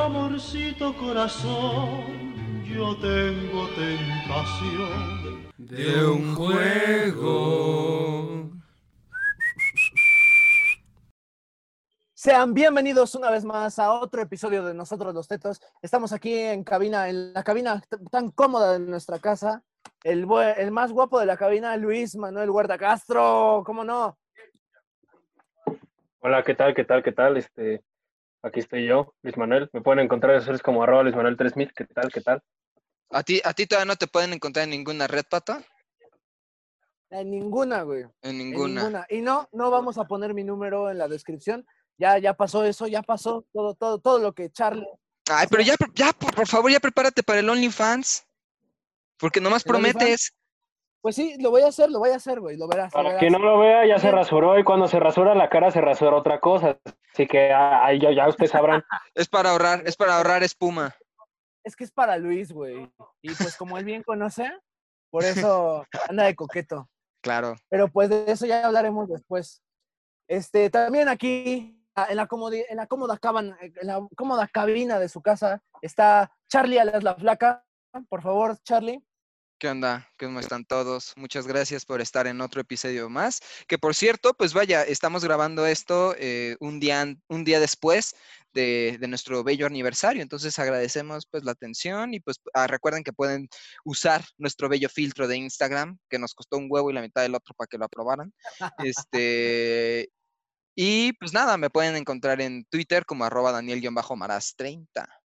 amorcito corazón, yo tengo tentación de un juego. Sean bienvenidos una vez más a otro episodio de Nosotros los Tetos. Estamos aquí en cabina, en la cabina tan cómoda de nuestra casa. El, el más guapo de la cabina, Luis Manuel Huerta Castro. ¿Cómo no? Hola, ¿qué tal? ¿Qué tal? ¿Qué tal? Este, aquí estoy yo, Luis Manuel. Me pueden encontrar en redes como arroba Luis Manuel 3000. ¿Qué tal? ¿Qué tal? ¿A ti, ¿A ti todavía no te pueden encontrar en ninguna red, pata? En ninguna, güey. En ninguna. en ninguna. Y no, no vamos a poner mi número en la descripción. Ya, ya pasó eso, ya pasó todo, todo, todo lo que Charlie. Ay, pero ya, ya, por, favor, ya prepárate para el OnlyFans. Porque nomás prometes. Pues sí, lo voy a hacer, lo voy a hacer, güey, lo verás. Para quien no lo vea, ya se rasuró y cuando se rasura la cara se rasura otra cosa. Así que ahí ya, ya ustedes sabrán. es para ahorrar, es para ahorrar espuma. Es que es para Luis, güey. Y pues como él bien conoce, por eso anda de coqueto. Claro. Pero pues de eso ya hablaremos después. Este, también aquí, en la, en la, cómoda, en la cómoda cabina de su casa, está Charlie alias la flaca. Por favor, Charlie. ¿Qué onda? ¿Cómo están todos? Muchas gracias por estar en otro episodio más. Que por cierto, pues vaya, estamos grabando esto eh, un, día, un día después de, nuestro bello aniversario. Entonces agradecemos pues la atención y pues ah, recuerden que pueden usar nuestro bello filtro de Instagram, que nos costó un huevo y la mitad del otro para que lo aprobaran. Este, y pues nada, me pueden encontrar en Twitter como arroba Daniel-Maraz30.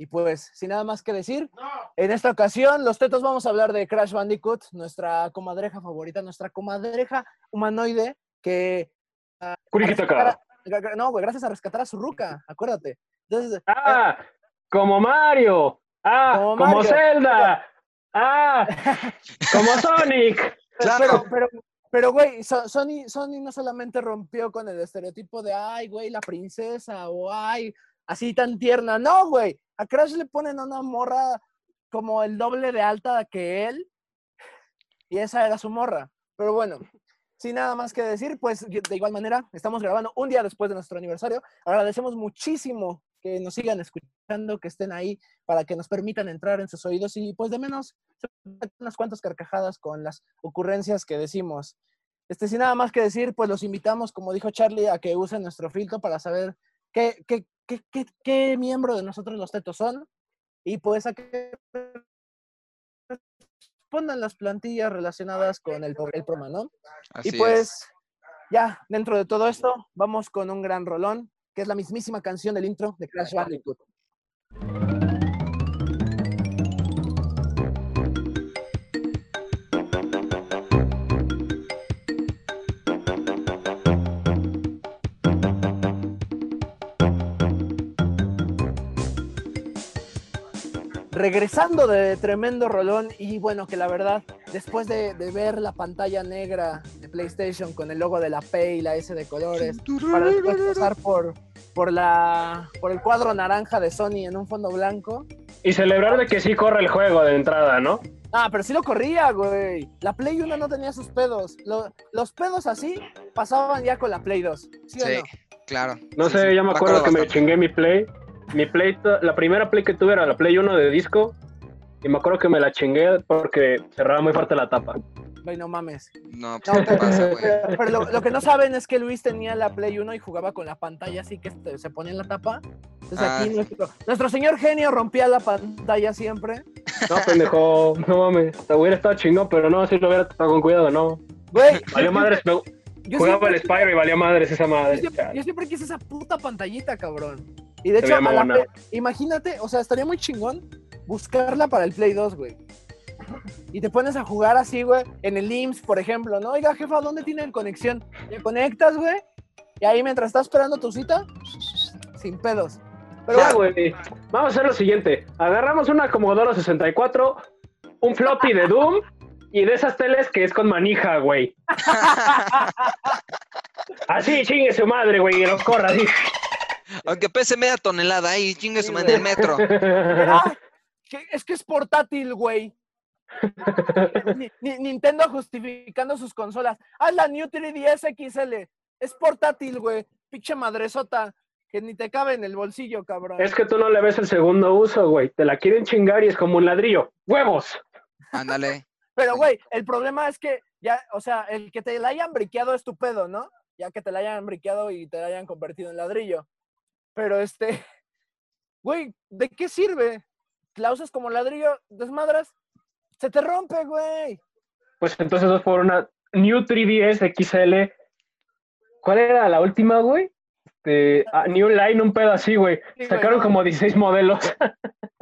Y pues, sin nada más que decir, en esta ocasión, los tetos vamos a hablar de Crash Bandicoot, nuestra comadreja favorita, nuestra comadreja humanoide que... Uh, no, güey, gracias a rescatar a su ruca, acuérdate. Entonces, ah, como Mario. Ah, como, Zelda. Ah, como Sonic. Pero, pero, pero, güey, Sony, Sony no solamente rompió con el estereotipo de, ay, güey, la princesa, o ay, así tan tierna. No, güey, a Crash le ponen una morra como el doble de alta que él. Y esa era su morra. Pero bueno, sin nada más que decir, pues de igual manera, estamos grabando un día después de nuestro aniversario. Agradecemos muchísimo que nos sigan escuchando, que estén ahí para que nos permitan entrar en sus oídos y pues de menos unas cuantas carcajadas con las ocurrencias que decimos. Este, sin nada más que decir, pues los invitamos, como dijo Charlie, a que usen nuestro filtro para saber qué, qué, qué, miembro de nosotros los tetos son y pues a que respondan las plantillas relacionadas con el, el programa, ¿no? y pues ya, dentro de todo esto, vamos con un gran rolón, que es la mismísima canción del intro de Crash Bandicoot. Regresando de tremendo rolón y bueno, que la verdad, después de, ver la pantalla negra de PlayStation con el logo de la P y la S de colores, para después pasar por, por, la, por el cuadro naranja de Sony en un fondo blanco. Y celebrar de que sí corre el juego de entrada, ¿no? Ah, pero sí lo corría, güey. La Play 1 no tenía sus pedos. los pedos así pasaban ya con la Play 2. Sí, claro. No sé, ya me acuerdo que me chingué mi Play mi Play, la primera Play que tuve era la Play 1 de disco. Y me acuerdo que me la chingué porque cerraba muy fuerte la tapa. Güey, no mames. No, pues, ¿qué pasa, güey? Pero, lo, que no saben es que Luis tenía la Play 1 y jugaba con la pantalla así que se ponía en la tapa. Entonces aquí ah, nuestro, señor genio rompía la pantalla siempre. No, pendejo, no mames. Esta hubiera estado chingón, pero no, si lo hubiera estado con cuidado, no. Güey. Valió madres, jugaba el Spyro y valía madres esa madre. yo siempre quise esa puta pantallita, cabrón. Y de hecho, imagínate, o sea, estaría muy chingón buscarla para el Play 2, güey. Y te pones a jugar así, güey, en el IMSS, por ejemplo, ¿no? Oiga, jefa, ¿dónde tienen conexión? Te conectas, güey, y ahí mientras estás esperando tu cita, sin pedos. Pero, ya, güey, vamos a hacer lo siguiente. Agarramos una Commodore 64, un floppy de Doom y de esas teles que es con manija, güey. así, chingue su madre, güey, y los corra así. Aunque pese media tonelada ahí, chingue su madre el metro. es que es portátil, güey. Nintendo justificando sus consolas. Ah, la New 3DS XL. Es portátil, güey. Pinche madresota. que ni te cabe en el bolsillo, cabrón. Es que tú no le ves el segundo uso, güey. Te la quieren chingar y es como un ladrillo. ¡Huevos! Ándale. Pero, güey, el problema es que ya, o sea, el que te la hayan briqueado es tu pedo, ¿no? Ya que te la hayan briqueado y te la hayan convertido en ladrillo. Pero este, güey, ¿de qué sirve? La usas como ladrillo, desmadras, se te rompe, güey. Pues entonces eso fue una New 3DS XL. ¿Cuál era la última, güey? De, ah, New Line, un pedo así, güey. Sí, Sacaron como 16 modelos.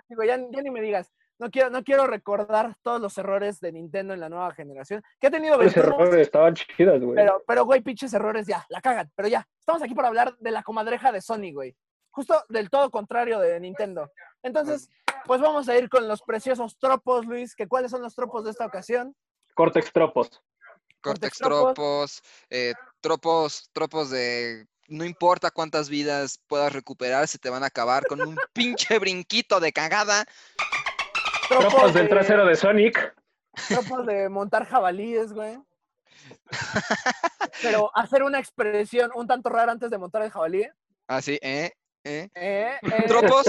Digo, ya, ya ni me digas. No quiero, no quiero recordar todos los errores de Nintendo en la nueva generación. Que ha tenido Los errores estaban chidas, güey. pero, pero, güey, pinches errores ya, la cagan. Pero ya, estamos aquí para hablar de la comadreja de Sony, güey. Justo del todo contrario de Nintendo. Entonces, pues vamos a ir con los preciosos tropos, Luis. que ¿Cuáles son los tropos de esta ocasión? Cortex Tropos. Cortex tropos. tropos, eh, tropos, tropos de no importa cuántas vidas puedas recuperar, se te van a acabar con un pinche brinquito de cagada. Tropos del de- trasero de Sonic. Tropos de montar jabalíes, güey. Pero hacer una expresión un tanto rara antes de montar el jabalí. Así, ¿eh? ¿eh? Eh, eh, Tropos,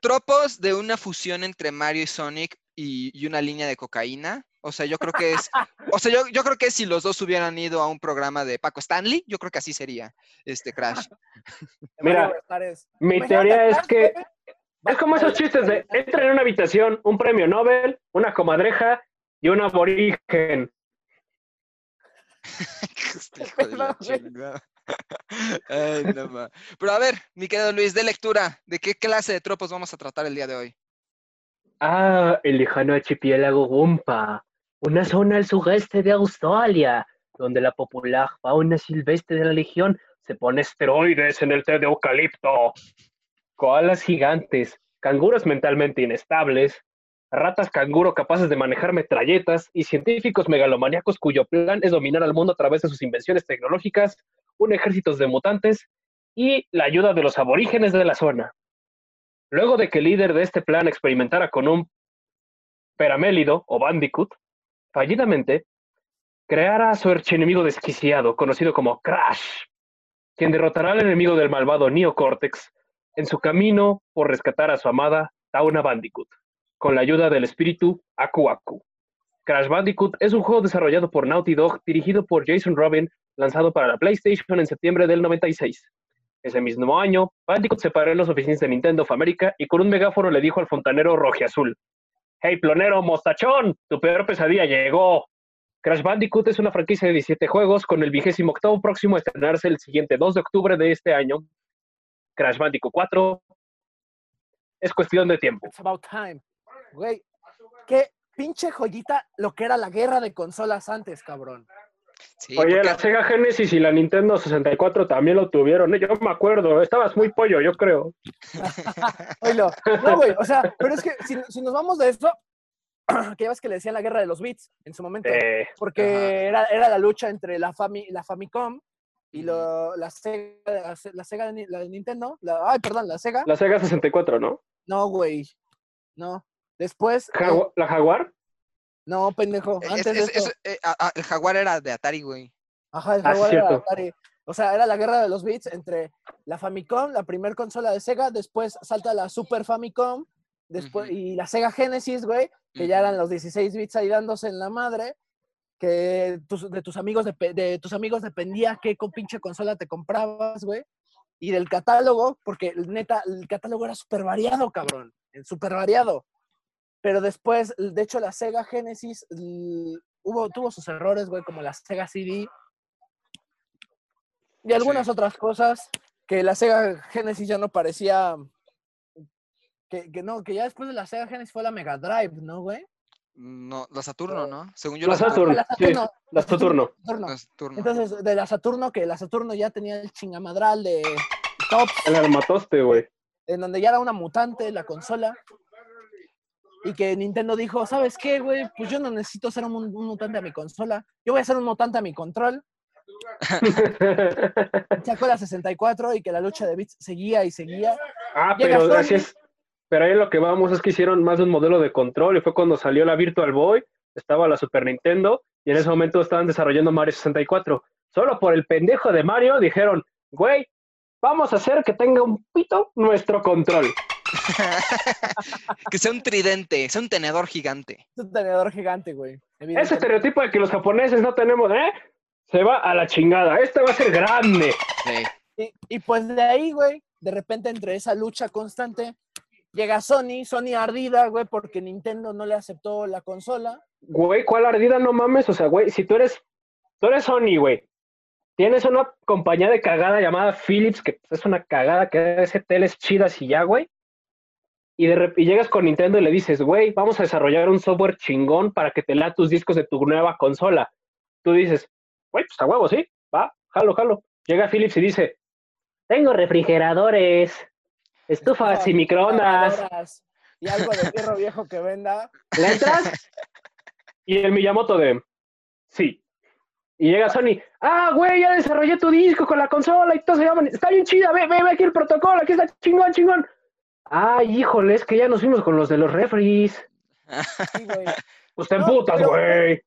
tropos de una fusión entre Mario y Sonic y, y una línea de cocaína. O sea, yo creo que es, o sea, yo, yo creo que si los dos hubieran ido a un programa de Paco Stanley, yo creo que así sería este Crash. Mira. Mi teoría es que es como esos chistes de entra en una habitación, un premio Nobel, una comadreja y un aborigen. Este hijo de la pedo, güey? chingada. Ay, no ma. Pero a ver, mi querido Luis, de lectura, ¿de qué clase de tropos vamos a tratar el día de hoy? Ah, el lejano archipiélago Gumpa, una zona al sureste de Australia, donde la popular fauna silvestre de la legión se pone esteroides en el té de eucalipto. Koalas gigantes, canguros mentalmente inestables, ratas canguro capaces de manejar metralletas y científicos megalomaníacos cuyo plan es dominar al mundo a través de sus invenciones tecnológicas, un ejército de mutantes y la ayuda de los aborígenes de la zona. Luego de que el líder de este plan experimentara con un peramélido o bandicoot, fallidamente, creara a su archienemigo desquiciado, conocido como Crash, quien derrotará al enemigo del malvado Neocortex en su camino por rescatar a su amada Tauna Bandicoot, con la ayuda del espíritu Aku Aku. Crash Bandicoot es un juego desarrollado por Naughty Dog, dirigido por Jason Robin, lanzado para la PlayStation en septiembre del 96. Ese mismo año, Bandicoot se paró en las oficinas de Nintendo of America y con un megáfono le dijo al fontanero rojiazul, Hey, plonero, mostachón, tu peor pesadilla llegó. Crash Bandicoot es una franquicia de 17 juegos con el vigésimo octavo próximo a estrenarse el siguiente 2 de octubre de este año. Crash Bandicoot 4 es cuestión de tiempo. It's about time. Güey, qué pinche joyita lo que era la guerra de consolas antes, cabrón. Sí, Oye, porque- la Sega Genesis y la Nintendo 64 también lo tuvieron, ¿eh? yo me acuerdo, estabas muy pollo, yo creo. Oílo. No, güey, o sea, pero es que si, si nos vamos de esto, que ya ves que le decían la guerra de los bits en su momento, Eh, porque era, era la lucha entre la, Fami, la Famicom y lo- la Sega, la, Se- la Sega de, la de Nintendo. la- ay, perdón, la Sega. la Sega 64, ¿no? No, güey. No. Después. eh, ¿La Jaguar? no, pendejo. es- Antes de es- esto. es- eh, a- a- el jaguar era de Atari, güey. Ajá, el Ah, Jaguar era cierto. Atari. O sea, era la guerra de los bits entre la Famicom, la primer consola de Sega, después salta la Super Famicom, después, y la Sega Genesis, güey, que ya eran los 16 bits ahí dándose en la madre, que tus- de, tus amigos depe- de tus amigos dependía qué co- pinche consola te comprabas, güey, y del catálogo, porque neta, el catálogo era súper variado, cabrón, súper variado. Pero después, de hecho, la Sega Genesis hubo, tuvo sus errores, güey, como la Sega CD, y algunas Sí. otras cosas que la Sega Genesis ya no parecía que, que no, que ya después de la Sega Genesis fue la Mega Drive, ¿no, güey? No, la Saturno, ¿no? Según yo, La la Saturno. Saturn, la sí, Saturno, la Saturno. Saturno. la Saturno. Entonces, de la Saturno, que la Saturno ya tenía el chingamadral de Tops, El armatoste, güey. en donde ya era una mutante la consola. Y que Nintendo dijo, ¿sabes qué, güey? Pues yo no necesito ser un, un mutante a mi consola. Yo voy a ser un mutante a mi control. Sacó la 64 y que la lucha de bits seguía y seguía. ah, Llega pero Sony. así es. Pero ahí lo que vamos es que hicieron más de un modelo de control y fue cuando salió la Virtual Boy, estaba la Super Nintendo y en ese momento estaban desarrollando Mario 64. Solo por el pendejo de Mario dijeron, güey, vamos a hacer que tenga un pito nuestro control. que sea un tridente, sea un tenedor gigante. Es un tenedor gigante, güey. Ese estereotipo de que los japoneses no tenemos, ¿eh? Se va a la chingada. Este va a ser grande. Sí. Y, y pues de ahí, güey, de repente entre esa lucha constante, llega Sony, Sony ardida, güey, porque Nintendo no le aceptó la consola. Güey, ¿cuál ardida? No mames. O sea, güey, si tú eres, tú eres Sony, güey. Tienes una compañía de cagada llamada Philips, que es una cagada que hace teles chidas y ya, güey. Y, de llegas con Nintendo y le dices, güey, vamos a desarrollar un software chingón para que te lea tus discos de tu nueva consola. Tú dices, güey, pues a huevo, sí, va, jalo, jalo. Llega Philips y dice, tengo refrigeradores, estufas y microondas. Y algo de fierro viejo que venda. ¿Le entras? y el Miyamoto de, sí. Y llega Sony, ah, güey, ya desarrollé tu disco con la consola y todo se llaman, está bien chida, ve, ve, ve aquí el protocolo, aquí está chingón, chingón. Ay, híjole, es que ya nos fuimos con los de los refries. Sí, güey. Pues te No, emputas, pero- güey.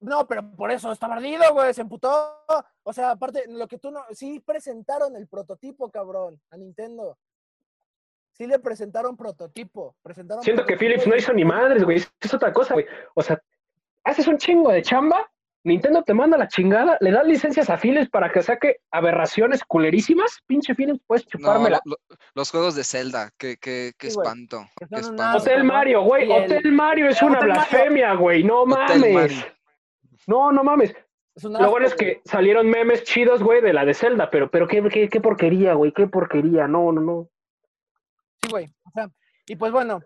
No, pero por eso estaba ardido, güey, se emputó. O sea, aparte, lo que tú no. Sí presentaron el prototipo, cabrón, a Nintendo. Sí le presentaron prototipo. Presentaron Siento que Philips no hizo ni madres, güey. Es otra cosa, güey. O sea, haces un chingo de chamba, Nintendo te manda la chingada, le das licencias a Philips para que saque aberraciones culerísimas. Pinche Philips, puedes chupármela. lo- lo- los juegos de Zelda, qué, qué, qué Sí, espanto. Que qué espanto. Hotel. Mario, güey. Hotel Mario es una Hotel Mario. blasfemia, güey. No mames. No, no mames. Lo bueno es que salieron memes chidos, güey, de la de Zelda, pero, pero qué, qué, qué porquería, güey. Qué porquería. No, no, no. Sí, güey. O sea, y pues bueno,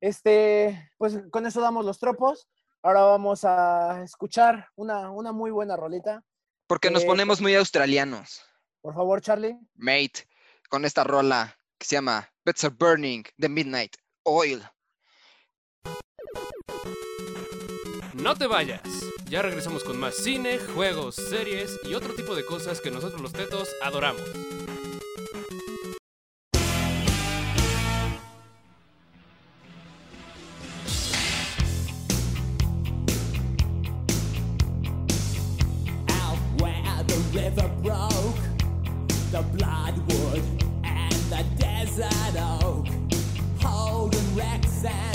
este, pues con eso damos los tropos. Ahora vamos a escuchar una, una muy buena rolita. Porque nos Eh, ponemos muy australianos. Por favor, Charlie. Mate, con esta rola que se llama Beds Are Burning de Midnight Oil. No te vayas. Ya regresamos con más cine, juegos, series y otro tipo de cosas que nosotros los tetos adoramos. River broke, the bloodwood and the desert oak, holding wrecks and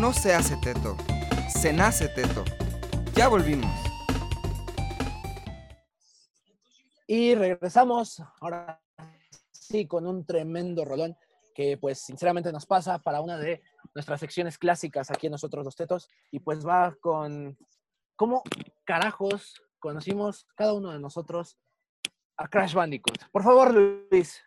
no se hace teto, se nace teto. Ya volvimos. Y regresamos ahora sí con un tremendo rolón que pues sinceramente nos pasa para una de nuestras secciones clásicas aquí en nosotros los tetos y pues va con cómo carajos conocimos cada uno de nosotros a Crash Bandicoot. Por favor, Luis.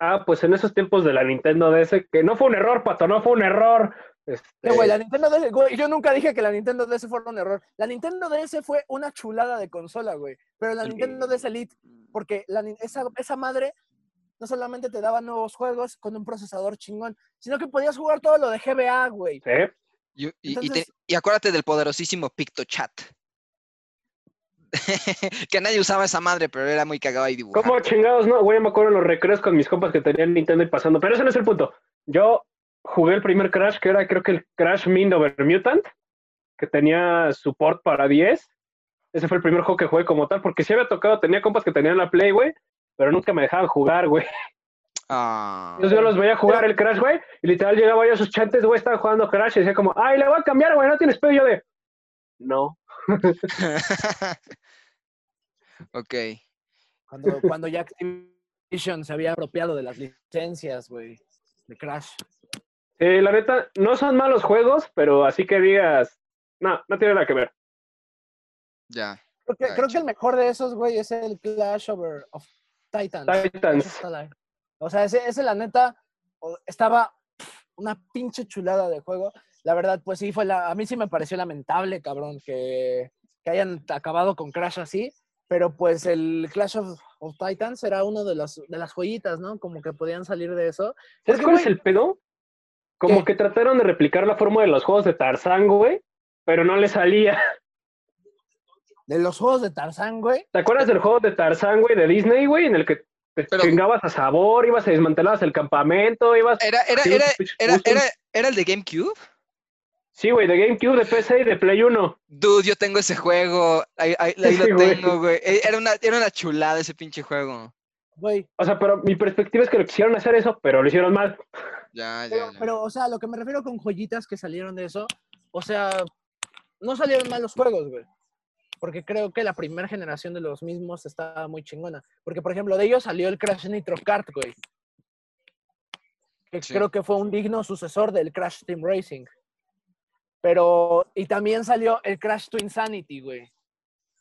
Ah, pues en esos tiempos de la Nintendo DS, que no fue un error, pato, no fue un error. Este, Eh, güey, la Nintendo DS, güey, yo nunca dije que la Nintendo DS fuera un error. La Nintendo DS fue una chulada de consola, güey. Pero la Sí. Nintendo DS Elite, porque la esa, esa madre no solamente te daba nuevos juegos con un procesador chingón, sino que podías jugar todo lo de GBA, güey. sí. Y, y- y te- y acuérdate del poderosísimo PictoChat. que nadie usaba esa madre, pero era muy cagado ahí dibujar. ¿Cómo chingados no? Güey, me acuerdo en los recreos con mis compas que tenían Nintendo y pasando. Pero ese no es el punto. Yo jugué el primer Crash, que era creo que el Crash Mind Over Mutant, que tenía support para 10. Ese fue el primer juego que jugué como tal, porque sí había tocado, tenía compas que tenían la Play, güey, pero nunca me dejaban jugar, güey. Ah, Entonces yo los veía jugar el Crash, güey, y literal llegaba yo a sus chantes, güey, estaban jugando Crash y decía como, ay, le voy a cambiar, güey, no tienes pedo. Y yo de, no. ok. Cuando, cuando ya Activision se había apropiado de las licencias, güey, de Crash. Sí, la neta, no son malos juegos, pero así que digas, no, no tiene nada que ver. Ya. Creo que, creo que el mejor de esos, güey, es el Clash Over of Titans. Titans. O sea, ese, ese, la neta estaba una pinche chulada de juego. La verdad, pues sí, fue la, a mí sí me pareció lamentable, cabrón, que, que hayan acabado con Crash así. Pero pues el Clash of, of Titans era uno de, los, de las joyitas, ¿no? Como que podían salir de eso. ¿Sabes Porque, cuál es güey, el pedo? Como ¿Qué? que trataron de replicar la forma de los juegos de Tarzán, güey, pero no le salía. de los juegos de Tarzán, güey. ¿Te acuerdas del juego de Tarzán, güey, de Disney, güey, en el que te Pero- chingabas a sabor, ibas a desmantelabas el campamento, ibas... Era, era, era, era, era, era el de GameCube. Sí, güey, de GameCube, de PC y de Play 1. Dude, yo tengo ese juego. Ahí, ahí- ahí Sí, lo güey. tengo, güey. Eh, Era una, era una chulada ese pinche juego. Güey, O sea, pero mi perspectiva es que lo quisieron hacer eso, pero lo hicieron mal. Ya, ya, Pero, o sea, lo que me refiero con joyitas que salieron de eso, o sea, no salieron mal los juegos, güey. Porque creo que la primera generación de los mismos estaba muy chingona. Porque, por ejemplo, de ellos salió el Crash Nitro Kart, güey. Que Sí. creo que fue un digno sucesor del Crash Team Racing. Pero, y también salió el Crash Twin Sanity, güey.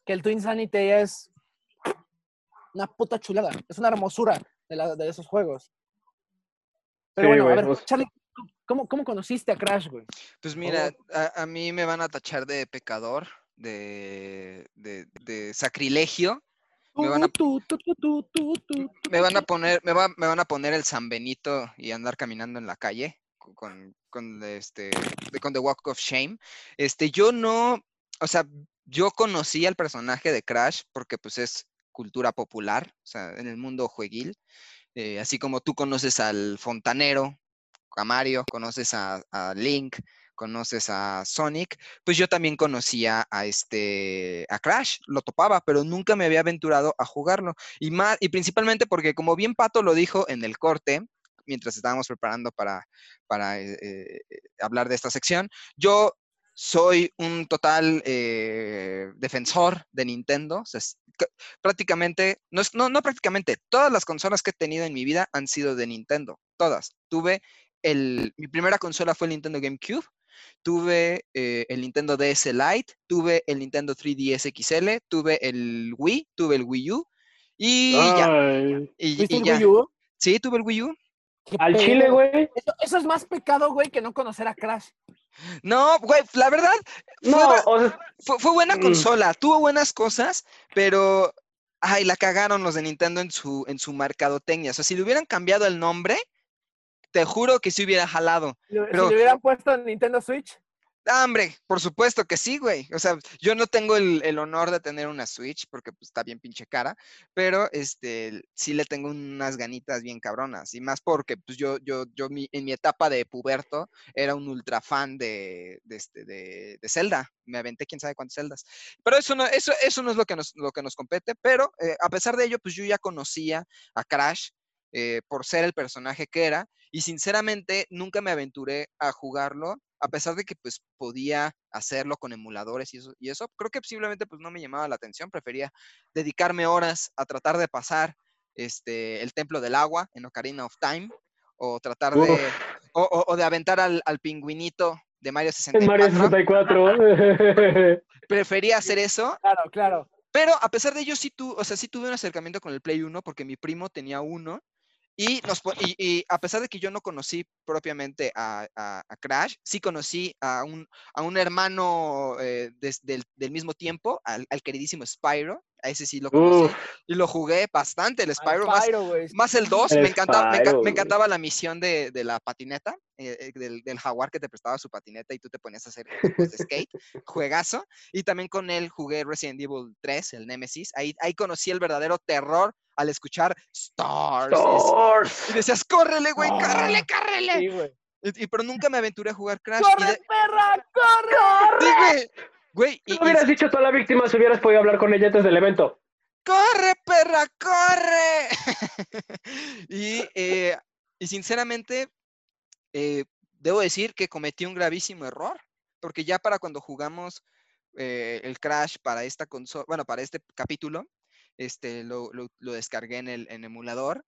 Que el Twin Sanity es una puta chulada. Es una hermosura de, la- de esos juegos. Pero Sí, bueno, güey, a ver, pues- Charlie, ¿cómo, ¿cómo conociste a Crash, güey? Pues mira, a, a mí me van a tachar de pecador, de, de, de sacrilegio. Me van a- Me van poner, me, va- me van a poner el San Benito y andar caminando en la calle co- con, con este, con The Walk of Shame. Este, yo no, o sea, yo conocí al personaje de Crash porque pues es cultura popular, o sea, en el mundo jueguil. Eh, así como tú conoces al fontanero, a Mario, conoces a, Link, conoces a Sonic, pues yo también conocía a este a Crash, lo topaba, pero nunca me había aventurado a jugarlo. Y más, y principalmente porque como bien Pato lo dijo en el corte, mientras estábamos preparando para, para eh, eh, hablar de esta sección, yo soy un total defensor de Nintendo. o sea, prácticamente, no, es- no, no prácticamente, todas las consolas que he tenido en mi vida han sido de Nintendo. Todas. Tuve el, mi primera consola fue el Nintendo GameCube. Tuve eh, el Nintendo DS Lite, tuve el Nintendo 3DS XL, tuve el Wii, tuve el Wii U y ya. Y, ¿Viste y el ya. Wii U? Sí, tuve el Wii U. ¿Qué Al pedo? chile, güey. Eso, eso es más pecado, güey, que no conocer a Crash. No, güey, la verdad, fue, No, ba- o sea, fue, fue buena Mm. consola, tuvo buenas cosas, pero ay, la cagaron los de Nintendo en su, en su mercadotecnia. O sea, si le hubieran cambiado el nombre, te juro que sí hubiera jalado. Si le- Pero- si le hubieran puesto en Nintendo Switch, Ah, hombre, por supuesto que sí, güey. O sea, yo no tengo el, honor de tener una Switch porque pues, está bien pinche cara, pero este, sí le tengo unas ganitas bien cabronas. Y más porque pues, yo, yo, yo mi- en mi etapa de puberto era un ultra fan de, de, este, de, Zelda. Me aventé quién sabe cuántas Zeldas. Pero eso no, eso, eso no es lo que nos, lo que nos compete. Pero eh, a pesar de ello, pues yo ya conocía a Crash eh, por ser el personaje que era. Y sinceramente nunca me aventuré a jugarlo, a pesar de que pues podía hacerlo con emuladores y eso. Y eso creo que posiblemente pues no me llamaba la atención. Prefería dedicarme horas a tratar de pasar este, el Templo del Agua en Ocarina of Time. O tratar de... Uf. O, o- de aventar al, al pingüinito de Mario En Mario 64. 64. Prefería hacer eso. Claro, claro. Pero a pesar de ello, sí, tu, o sea, sí tuve un acercamiento con el Play 1 porque mi primo tenía uno. Y, nos, y, a pesar de que yo no conocí propiamente a, a- a Crash, sí conocí a un, a un hermano eh, des- del, del mismo tiempo, al, al queridísimo Spyro. A ese sí lo conocí. Uf, Y lo jugué bastante, el Al Spyro. Más, más el 2, El me, encanta, me, enca- Spyro, me güey. encantaba la misión de, de la patineta, eh, eh, del, del jaguar que te prestaba su patineta y tú te ponías a hacer de skate, juegazo. Y también con él jugué Resident Evil 3, el Nemesis. Ahí, ahí conocí el verdadero terror al escuchar Stars. Stars. Y decías, córrele, güey, córrele, Ah, córrele. Sí. Y, y- pero nunca me aventuré a jugar Crash. y ¡Corre, de- perra! ¡Corre! Sí, güey. Y- hubieras dicho tú a la víctima si hubieras podido hablar con ella antes del evento. ¡Corre, perra, corre! y, eh, y sinceramente, eh, debo decir que cometí un gravísimo error, porque ya para cuando jugamos eh, el Crash para esta consola, bueno, para este capítulo, este, lo, lo- lo descargué en el en emulador.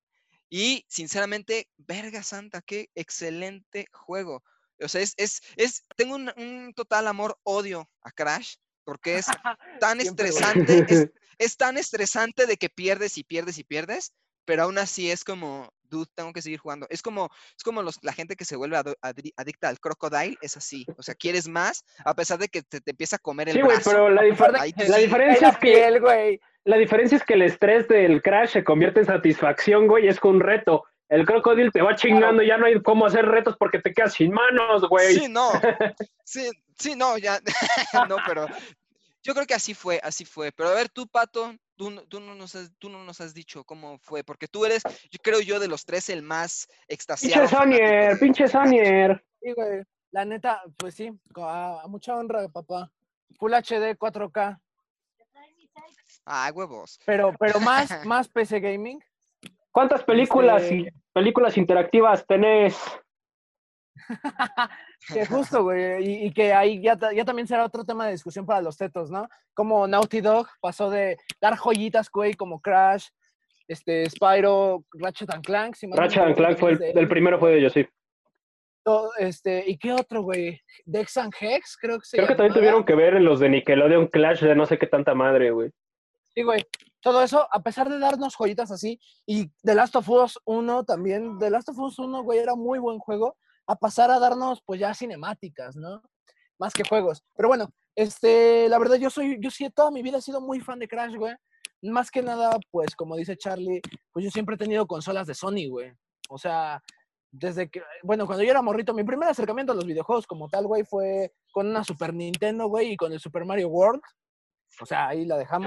Y sinceramente, verga santa, qué excelente juego. O sea, es, es, es tengo un, un total amor-odio a Crash, porque es tan estresante, es, es tan estresante de que pierdes y pierdes y pierdes, pero aún así es como, dude, tengo que seguir jugando. Es como, es como los, la gente que se vuelve adicta al crocodile, es así. O sea, quieres más, a pesar de que te, te empieza a comer el Sí, güey, pero la, diferencia es que piel, güey. la diferencia es que el estrés del crash se convierte en satisfacción, güey, es un reto. El crocodile te va chingando, ya no hay cómo hacer retos porque te quedas sin manos, güey. Sí, no. Sí, sí, no, ya. no, pero yo creo que así fue, así fue. Pero a ver, tú, Pato, tú, no- tú, no nos has, tú no nos has dicho cómo fue, porque tú eres, yo creo yo, de los tres el más extasiado. Pinche Sonier, de- pinche Sonier. Sí, güey. La neta, pues sí, co- a, a mucha honra, papá. Full HD, 4K. Ay, huevos. Pero, pero más, más PC Gaming. ¿Cuántas películas Este- películas interactivas tenés? Que justo, güey. Y, y que ahí ya, ta- ya también será otro tema de discusión para los tetos, ¿no? Como Naughty Dog pasó de dar joyitas, güey, como Crash, este, Spyro, Ratchet and Clank. si Ratchet and Clank fue el, también es de el primero fue de ellos, sí. este, ¿Y qué otro, güey? Dex and Hex, creo que se Creo que también tuvieron que ver en los de Nickelodeon Clash de no sé qué tanta madre, güey. Sí, güey. Todo eso, a pesar de darnos joyitas así, y The Last of Us 1 también, The Last of Us 1, güey, era muy buen juego, a pasar a darnos, pues ya cinemáticas, ¿no? Más que juegos. Pero bueno, este, la verdad, yo soy, yo sí, toda mi vida he sido muy fan de Crash, güey. Más que nada, pues, como dice Charlie, pues yo siempre he tenido consolas de Sony, güey. O sea, desde que, bueno, cuando yo era morrito, mi primer acercamiento a los videojuegos como tal, güey, fue con una Super Nintendo, güey, y con el Super Mario World. O sea, ahí la dejamos.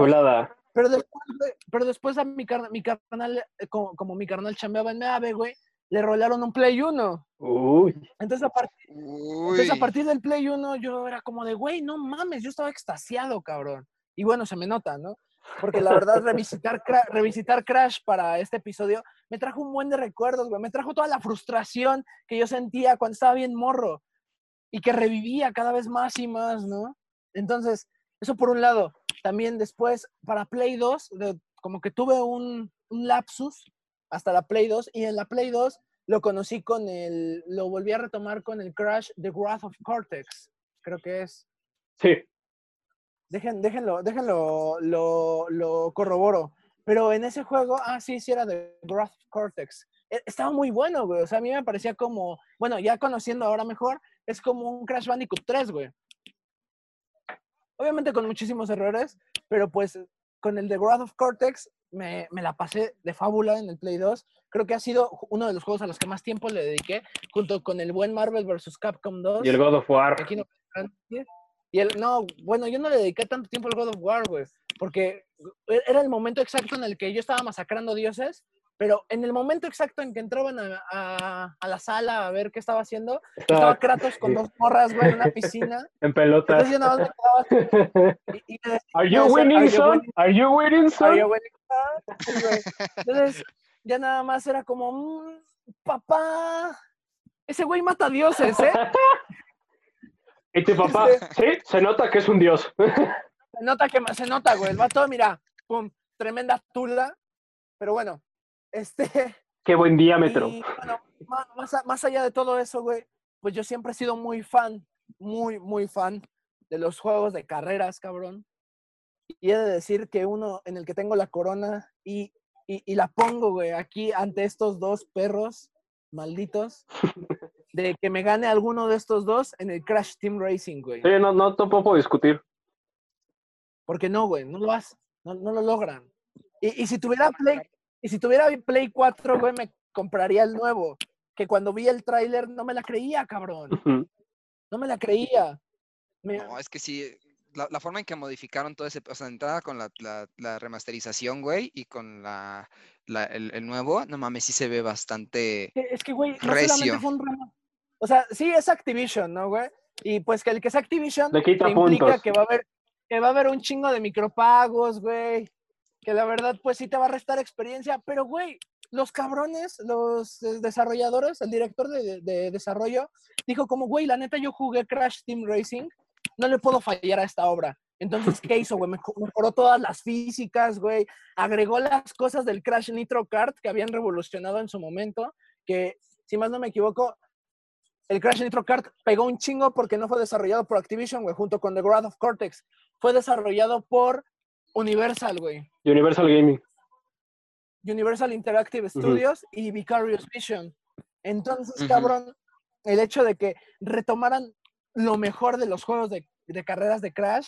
Pero después, güey, pero después a mi, carnal, eh, como, como mi carnal chambeaba en Meave, güey, le rolaron un Play 1. Uy. Entonces a, par- Uy. entonces, a partir del Play 1, yo era como de, güey, no mames, yo estaba extasiado, cabrón. Y bueno, se me nota, ¿no? Porque la verdad, revisitar, Cra- revisitar Crash para este episodio me trajo un buen de recuerdos, güey. Me trajo toda la frustración que yo sentía cuando estaba bien morro y que revivía cada vez más y más, ¿no? Entonces, eso por un lado. También después, para Play 2, de- como que tuve un, un lapsus hasta la Play 2 y en la Play 2 lo conocí con el, lo volví a retomar con el Crash The Wrath of Cortex, creo que es. Sí. Dejen, déjenlo, déjenlo, lo, lo corroboro. Pero en ese juego, ah, sí, sí era de Wrath of Cortex. E- Estaba muy bueno, güey. O sea, a mí me parecía como, bueno, ya conociendo ahora mejor, es como un Crash Bandicoot 3, güey. Obviamente con muchísimos errores, pero pues con el de Wrath of Cortex me, me la pasé de fábula en el Play 2. Creo que ha sido uno de los juegos a los que más tiempo le dediqué, junto con el buen Marvel vs. Capcom 2. Y el God of War. aquí no. Y el, no, bueno, yo no le dediqué tanto tiempo al God of War, güey, porque e- era el momento exacto en el que yo estaba masacrando dioses, pero en el momento exacto en que entraban a, a- a la sala a ver qué estaba haciendo, estaba Estaba Kratos con dos morras, güey, en una piscina. en pelotas. Entonces yo nada más me quedaba así, y, y decía, Are you winning, "Are you son? Are you winning, Are son? you winning?" Sí, güey. Entonces, ya nada más era como, "Mm, papá, ese güey mata dioses, ¿eh? Este papá, sí, se nota que es un dios. Se nota que se nota, güey. El vato, mira, pum, tremenda tula. Pero bueno, este. Qué buen diámetro. y, bueno, más, más allá de todo eso, güey, pues yo siempre he sido muy fan, muy, muy fan de los juegos de carreras, cabrón. Y he de decir que uno en el que tengo la corona y, y, y la pongo, güey, aquí ante estos dos perros malditos, de que me gane alguno de estos dos en el Crash Team Racing, güey. Sí, no, no tampoco puedo discutir. Porque no, güey, no lo hacen, no, no lo logran. Y, y si tuviera Play, y si tuviera Play 4, güey, me compraría el nuevo. Que cuando vi el tráiler no me la creía, cabrón. No me la creía. Me- No, es que sí, la, la forma en que modificaron todo ese, o sea, de entrada con la, la- la remasterización, güey, y con la, la- el, el nuevo, no mames, sí se ve bastante... que- Es que, güey, no solamente fue un remo- O sea, sí es Activision, ¿no, güey? Y pues que el que es Activision Le quita implica puntos. que va a haber que va a haber un chingo de micropagos, güey. Que la verdad, pues sí te va a restar experiencia. Pero, güey, los cabrones, los desarrolladores, el director de, de desarrollo, dijo como, güey, la neta yo jugué Crash Team Racing, no le puedo fallar a esta obra. Entonces, ¿qué hizo, güey? Mejo- Mejoró todas las físicas, güey. Agregó las cosas del Crash Nitro Kart que habían revolucionado en su momento. Que, si más no me equivoco, el Crash Nitro Kart pegó un chingo porque no fue desarrollado por Activision, güey, junto con The Wrath of Cortex. Fue desarrollado por Universal, güey. Universal Gaming. Universal Interactive. Studios y Vicarious Vision. Entonces, cabrón, el hecho de que retomaran lo mejor de los juegos de, de carreras de Crash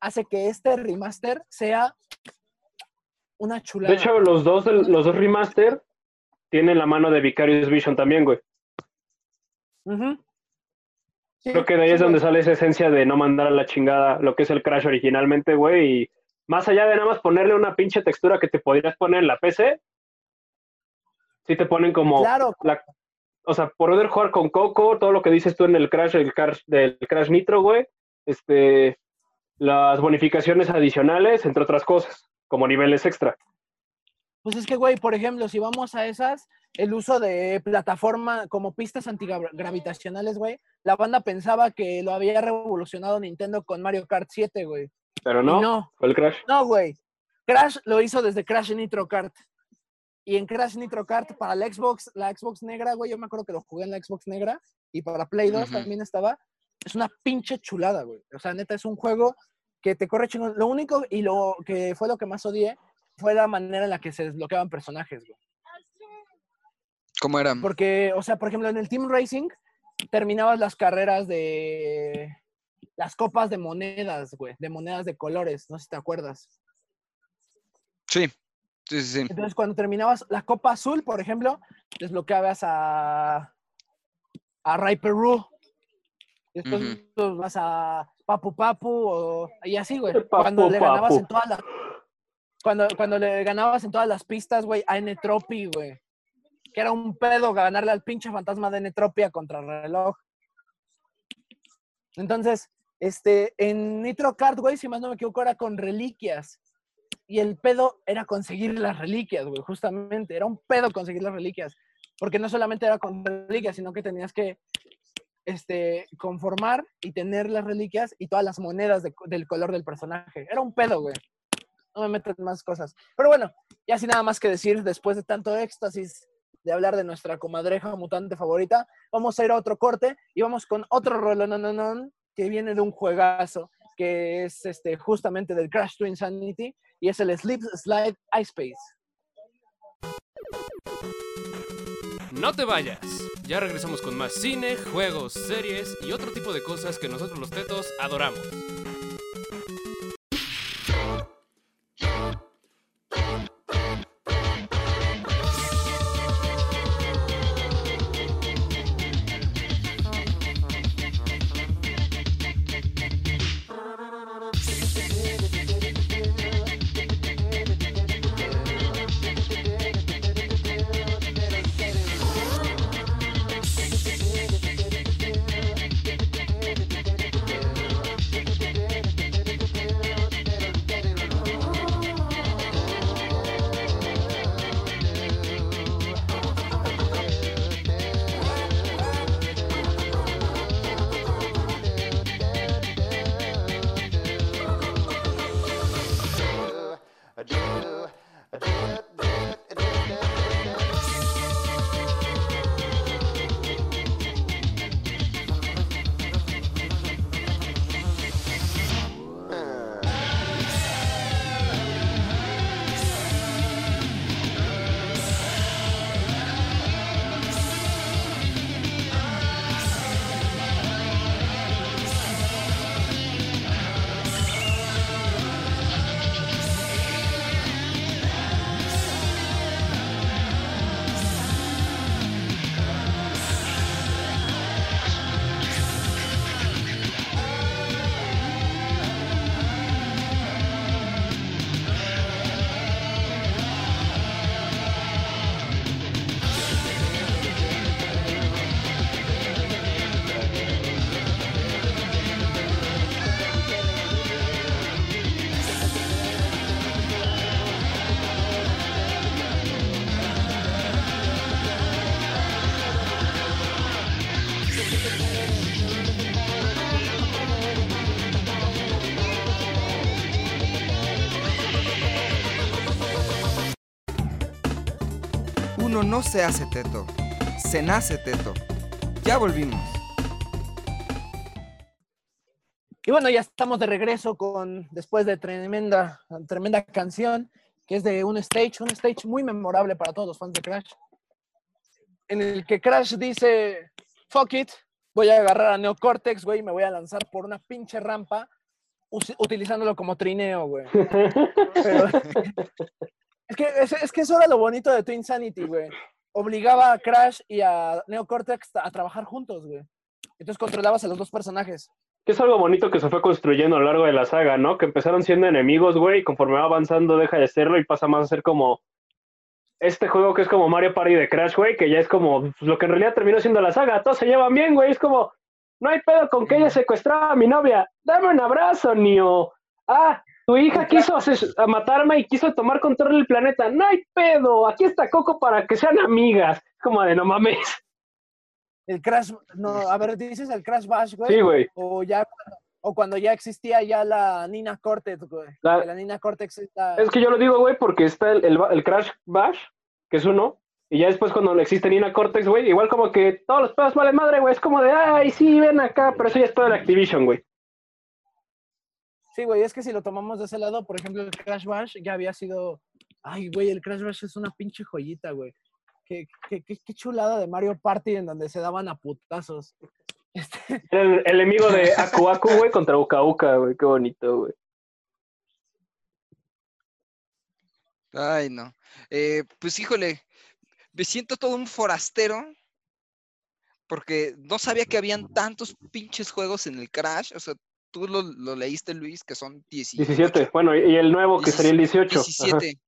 hace que este remaster sea una chulada. De hecho, los dos, los dos remaster tienen la mano de Vicarious Vision también, güey. Sí, Creo que de ahí sí, es donde sale esa esencia de no mandar a la chingada lo que es el Crash originalmente, güey. Y más allá de nada más ponerle una pinche textura que te podrías poner en la PC, sí te ponen como Claro, la, o sea, poder jugar con Coco, todo lo que dices tú en el Crash, el Crash del Crash Nitro, güey, este, las bonificaciones adicionales, entre otras cosas, como niveles extra. Pues es que, güey, por ejemplo, si vamos a esas, el uso de plataforma como pistas antigravitacionales, güey, la banda pensaba que lo había revolucionado Nintendo con Mario Kart 7, güey. Pero no, no, fue el Crash. no, güey. Crash lo hizo desde Crash Nitro Kart. Y en Crash Nitro Kart para la Xbox, la Xbox negra, güey, yo me acuerdo que lo jugué en la Xbox negra y para Play 2 Ujú. también estaba. Es una pinche chulada, güey. O sea, neta, es un juego que te corre chingón. Lo único y lo que fue lo que más odié fue la manera en la que se desbloqueaban personajes, güey. ¿Cómo era? Porque, o sea, por ejemplo, en el Team Racing terminabas las carreras de las copas de monedas, güey, de monedas de colores, no sé si te acuerdas. Sí, sí, sí, sí. Entonces, cuando terminabas la copa azul, por ejemplo, desbloqueabas a a Ray Perú. Después vas a Papu Papu o, y así, güey. Papu Cuando le ganabas Papu. en todas las cuando, cuando le ganabas en todas las pistas, güey, a N-Tropi, güey. Que era un pedo ganarle al pinche fantasma de N-Tropia contra el reloj. Entonces, este, en Nitro Kart, güey, si más no me equivoco, era con reliquias. Y el pedo era conseguir las reliquias, güey, justamente. Era un pedo conseguir las reliquias. Porque no solamente era con reliquias, sino que tenías que este, conformar y tener las reliquias y todas las monedas de del color del personaje. Era un pedo, güey. No me metas más cosas. Pero bueno, ya sin nada más que decir, después de tanto éxtasis de hablar de nuestra comadreja mutante favorita, vamos a ir a otro corte y vamos con otro rolón que viene de un juegazo que es este, justamente del Crash to Insanity y es el Sleep Slide Ice Space. No te vayas. Ya regresamos con más cine, juegos, series y otro tipo de cosas que nosotros los tetos adoramos. No se hace teto, se nace teto. Ya volvimos. Y bueno, ya estamos de regreso con, después de tremenda, tremenda canción, que es de un stage, un stage muy memorable para todos los fans de Crash, en el que Crash dice, fuck it, voy a agarrar a Neocortex, güey, y me voy a lanzar por una pinche rampa, utilizándolo como trineo, güey. Pero- es, que, es, es que eso era lo bonito de Twin Sanity, güey. Obligaba a Crash y a Neocortex a trabajar juntos, güey. Entonces controlabas a los dos personajes. Que es algo bonito que se fue construyendo a lo largo de la saga, ¿no? Que empezaron siendo enemigos, güey, y conforme va avanzando deja de serlo y pasa más a ser como este juego que es como Mario Party de Crash, güey, que ya es como pues, lo que en realidad terminó siendo la saga. Todos se llevan bien, güey. Es como, no hay pedo con que ella secuestraba a mi novia. Dame un abrazo, Nio. Ah, tu hija quiso a matarme y quiso tomar control del planeta. No hay pedo. Aquí está Coco para que sean amigas. Como de no mames. El Crash, no, a ver, dices el Crash Bash, güey. Sí, güey. O ya, o cuando ya existía ya la Nina Cortex, güey. La- Nina Cortex es la- Es que yo lo digo, güey, porque está el, el, el Crash Bash, que es uno, y ya después cuando existe Nina Cortex, güey, igual como que todos los pedos valen madre, güey, es como de, ay, sí, ven acá, pero eso ya es todo de Activision, güey. Sí, güey, es que si lo tomamos de ese lado, por ejemplo, el Crash Bash ya había sido. Ay, güey, el Crash Bash es una pinche joyita, güey. Qué, qué, qué- qué chulada de Mario Party en donde se daban a putazos. Este, el enemigo de Aku Aku, güey, contra Uka Uka, güey, qué bonito, güey. Ay, no. Eh, pues híjole, me siento todo un forastero porque no sabía que habían tantos pinches juegos en el Crash. O sea, tú lo, lo leíste, Luis, que son 18. 17, bueno, y el nuevo que sería el 18. ajá. 17.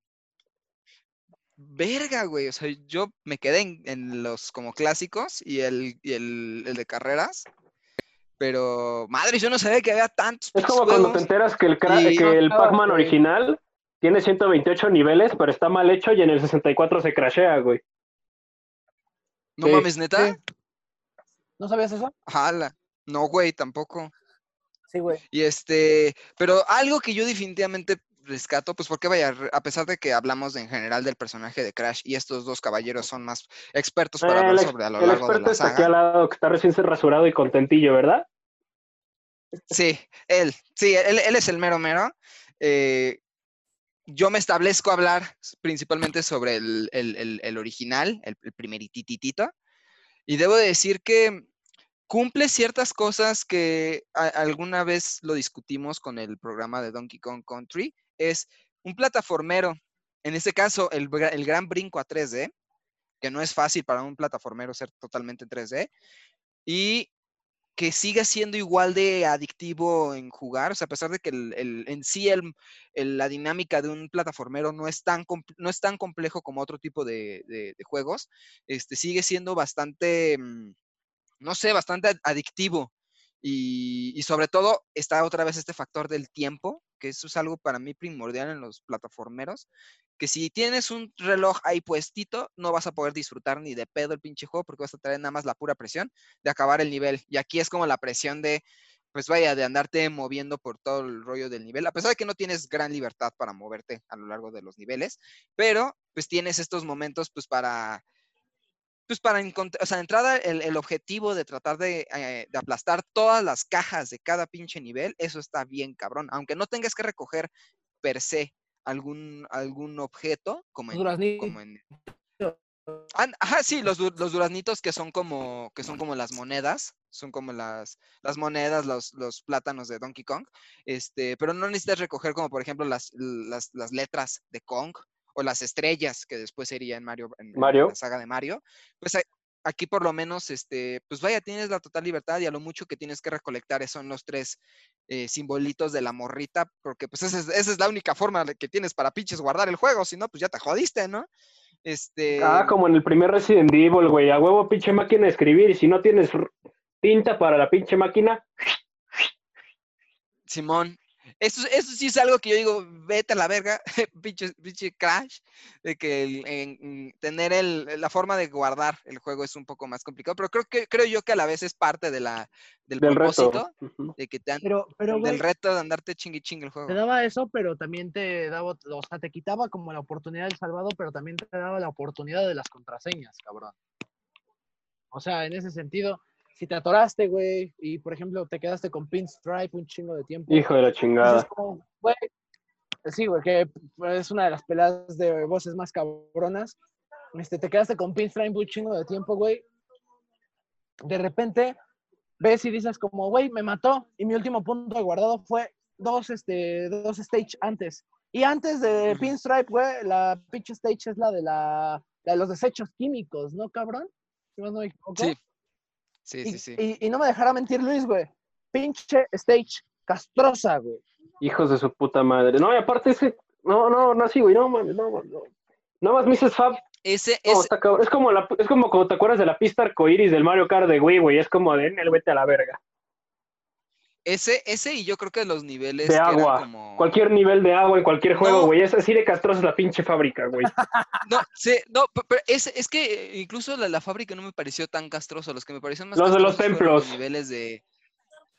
Verga, güey. O sea, yo me quedé en, en los como clásicos y el, y el, el de carreras. Pero, madre, yo no sabía que había tantos Es como cuando te enteras que el, cra- Y- que el Pac-Man original tiene 128 niveles, pero está mal hecho y en el 64 se crashea, güey. No Sí, mames, neta. sí. ¿No sabías eso? Jala. No, güey, tampoco. Sí, güey. Y este, pero algo que yo definitivamente rescato, pues porque vaya, a pesar de que hablamos en general del personaje de Crash y estos dos caballeros son más expertos para Eh, hablar el, sobre a lo el largo de experto la está aquí al saga. lado, que está recién rasurado y contentillo, ¿verdad? Sí, él, sí, él, él es el mero mero. Eh, yo me establezco a hablar principalmente sobre el, el- el- original, el, primeritititito, y debo de decir que cumple ciertas cosas que alguna vez lo discutimos con el programa de Donkey Kong Country, es un plataformero, en este caso el, el gran brinco a 3D, que no es fácil para un plataformero ser totalmente en 3D, y que siga siendo igual de adictivo en jugar, o sea, a pesar de que el, el- en sí el- la dinámica de un plataformero no es tan, no es tan complejo como otro tipo de juegos, este, sigue siendo bastante, mm, no sé, bastante ad- adictivo. Y, y sobre todo está otra vez este factor del tiempo, que eso es algo para mí primordial en los plataformeros, que si tienes un reloj ahí puestito, no vas a poder disfrutar ni de pedo el pinche juego porque vas a traer nada más la pura presión de acabar el nivel. Y aquí es como la presión de, pues vaya, de andarte moviendo por todo el rollo del nivel, a pesar de que no tienes gran libertad para moverte a lo largo de los niveles, pero pues tienes estos momentos pues para, pues para encontrar, o sea, de entrada el, el objetivo de tratar de, eh, de aplastar todas las cajas de cada pinche nivel, eso está bien cabrón, aunque no tengas que recoger per se algún, algún objeto, como en, Duraznitos. como en Ah, Ajá, sí, los, los duraznitos que son como, que son como las monedas, son como las, las monedas, los, los plátanos de Donkey Kong, este, pero no necesitas recoger como por ejemplo las, las, las letras de Kong o las estrellas que después sería en Mario, en, la saga de Mario, pues aquí por lo menos, este, pues vaya, tienes la total libertad y a lo mucho que tienes que recolectar son los tres eh, simbolitos de la morrita, porque pues esa es, esa es la única forma que tienes para pinches guardar el juego, si no, pues ya te jodiste, ¿no? Este... Ah, como en el primer Resident Evil, güey, a huevo pinche máquina de escribir y si no tienes tinta para la pinche máquina, Simón. Eso, eso sí es algo que yo digo, vete a la verga, pinche, pinche Crash, de que el- en- en tener el, la forma de guardar el juego es un poco más complicado, pero creo que creo yo que a la vez es parte de la, del, Del reto. propósito Ujú. de que te han- Pero, pero, del reto de andarte chingue chingue el juego. te daba eso, pero también te daba, o sea, te quitaba como la oportunidad del salvado, pero también te daba la oportunidad de las contraseñas, cabrón. O sea, en ese sentido, si te atoraste, güey, y por ejemplo te quedaste con Pinstripe un chingo de tiempo, Hijo de la chingada. como, güey, sí, güey, que es una de las peladas de voces más cabronas. Este, te quedaste con Pinstripe un chingo de tiempo, güey. De repente ves y dices como, güey, me mató y mi último punto de guardado fue dos, este, dos stage antes. Y antes de. Pinstripe, güey, la pitch stage es la de la, la de los desechos químicos, ¿no, cabrón? Si más no me equivoco. Sí, sí, Y, sí, sí. y- y no me dejará mentir Luis, güey. Pinche stage castrosa, güey. Hijos de su puta madre. No, y aparte ese. No, no, no, sí, güey, no mames, no, no. no. Nada más Mrs. Fab. Ese, no, ese, está cabrón. es como la, es como cuando te acuerdas de la pista arcoíris del Mario Kart de Wii, güey. Es como de el vete a la verga. Ese, ese y yo creo que los niveles De que eran agua. como... Cualquier nivel de agua en cualquier juego, No. güey. Es así de castrosa la pinche fábrica, güey. No, sí, no, pe- pero es, es que incluso la, la fábrica no me pareció tan castroso. Los que me parecieron más Los de los templos. niveles de...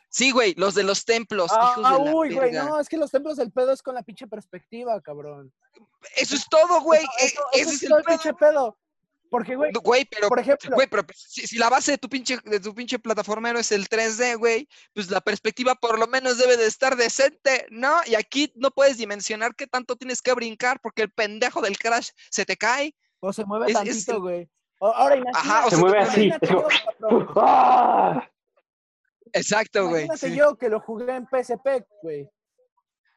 Sí, güey, los de los templos, Ah, hijos de la uy, güey, no, es que los templos del pedo es con la pinche perspectiva, cabrón. Eso es todo, güey. Eso- e- eso- ese eso es es el todo pedo. pinche pedo. Porque, güey, Güey, pero, por ejemplo, güey, pero si, si la base de tu pinche, de tu pinche plataformero es el 3D, güey, pues la perspectiva por lo menos debe de estar decente, ¿no? Y aquí no puedes dimensionar qué tanto tienes que brincar porque el pendejo del crash se te cae. o se mueve es- tantito, güey. Ahora imagínate, Ajá, o Se mueve así. yo, ¡Ah! Exacto, güey. imagínate sí. yo que lo jugué en PSP, güey.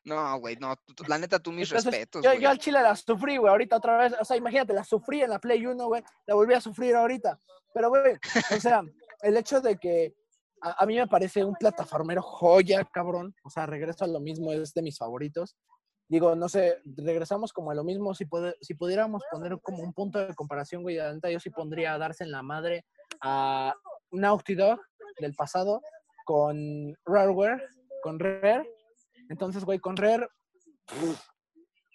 No, güey, no, tú- la neta, tú mis Entonces, respetos, yo, güey. yo al chile la sufrí, güey, ahorita otra vez. O sea, imagínate, la sufrí en la Play 1, güey. La volví a sufrir ahorita. Pero, güey, o sea, el hecho de que a, a mí me parece un plataformero joya, cabrón. O sea, regreso a lo mismo, es de mis favoritos. Digo, no sé, regresamos como a lo mismo. Si, puede- si pudiéramos poner como un punto de comparación, güey, la neta, yo sí pondría a darse en la madre a Naughty Dog del pasado con Rareware, con Rare. Entonces, güey, con Rare,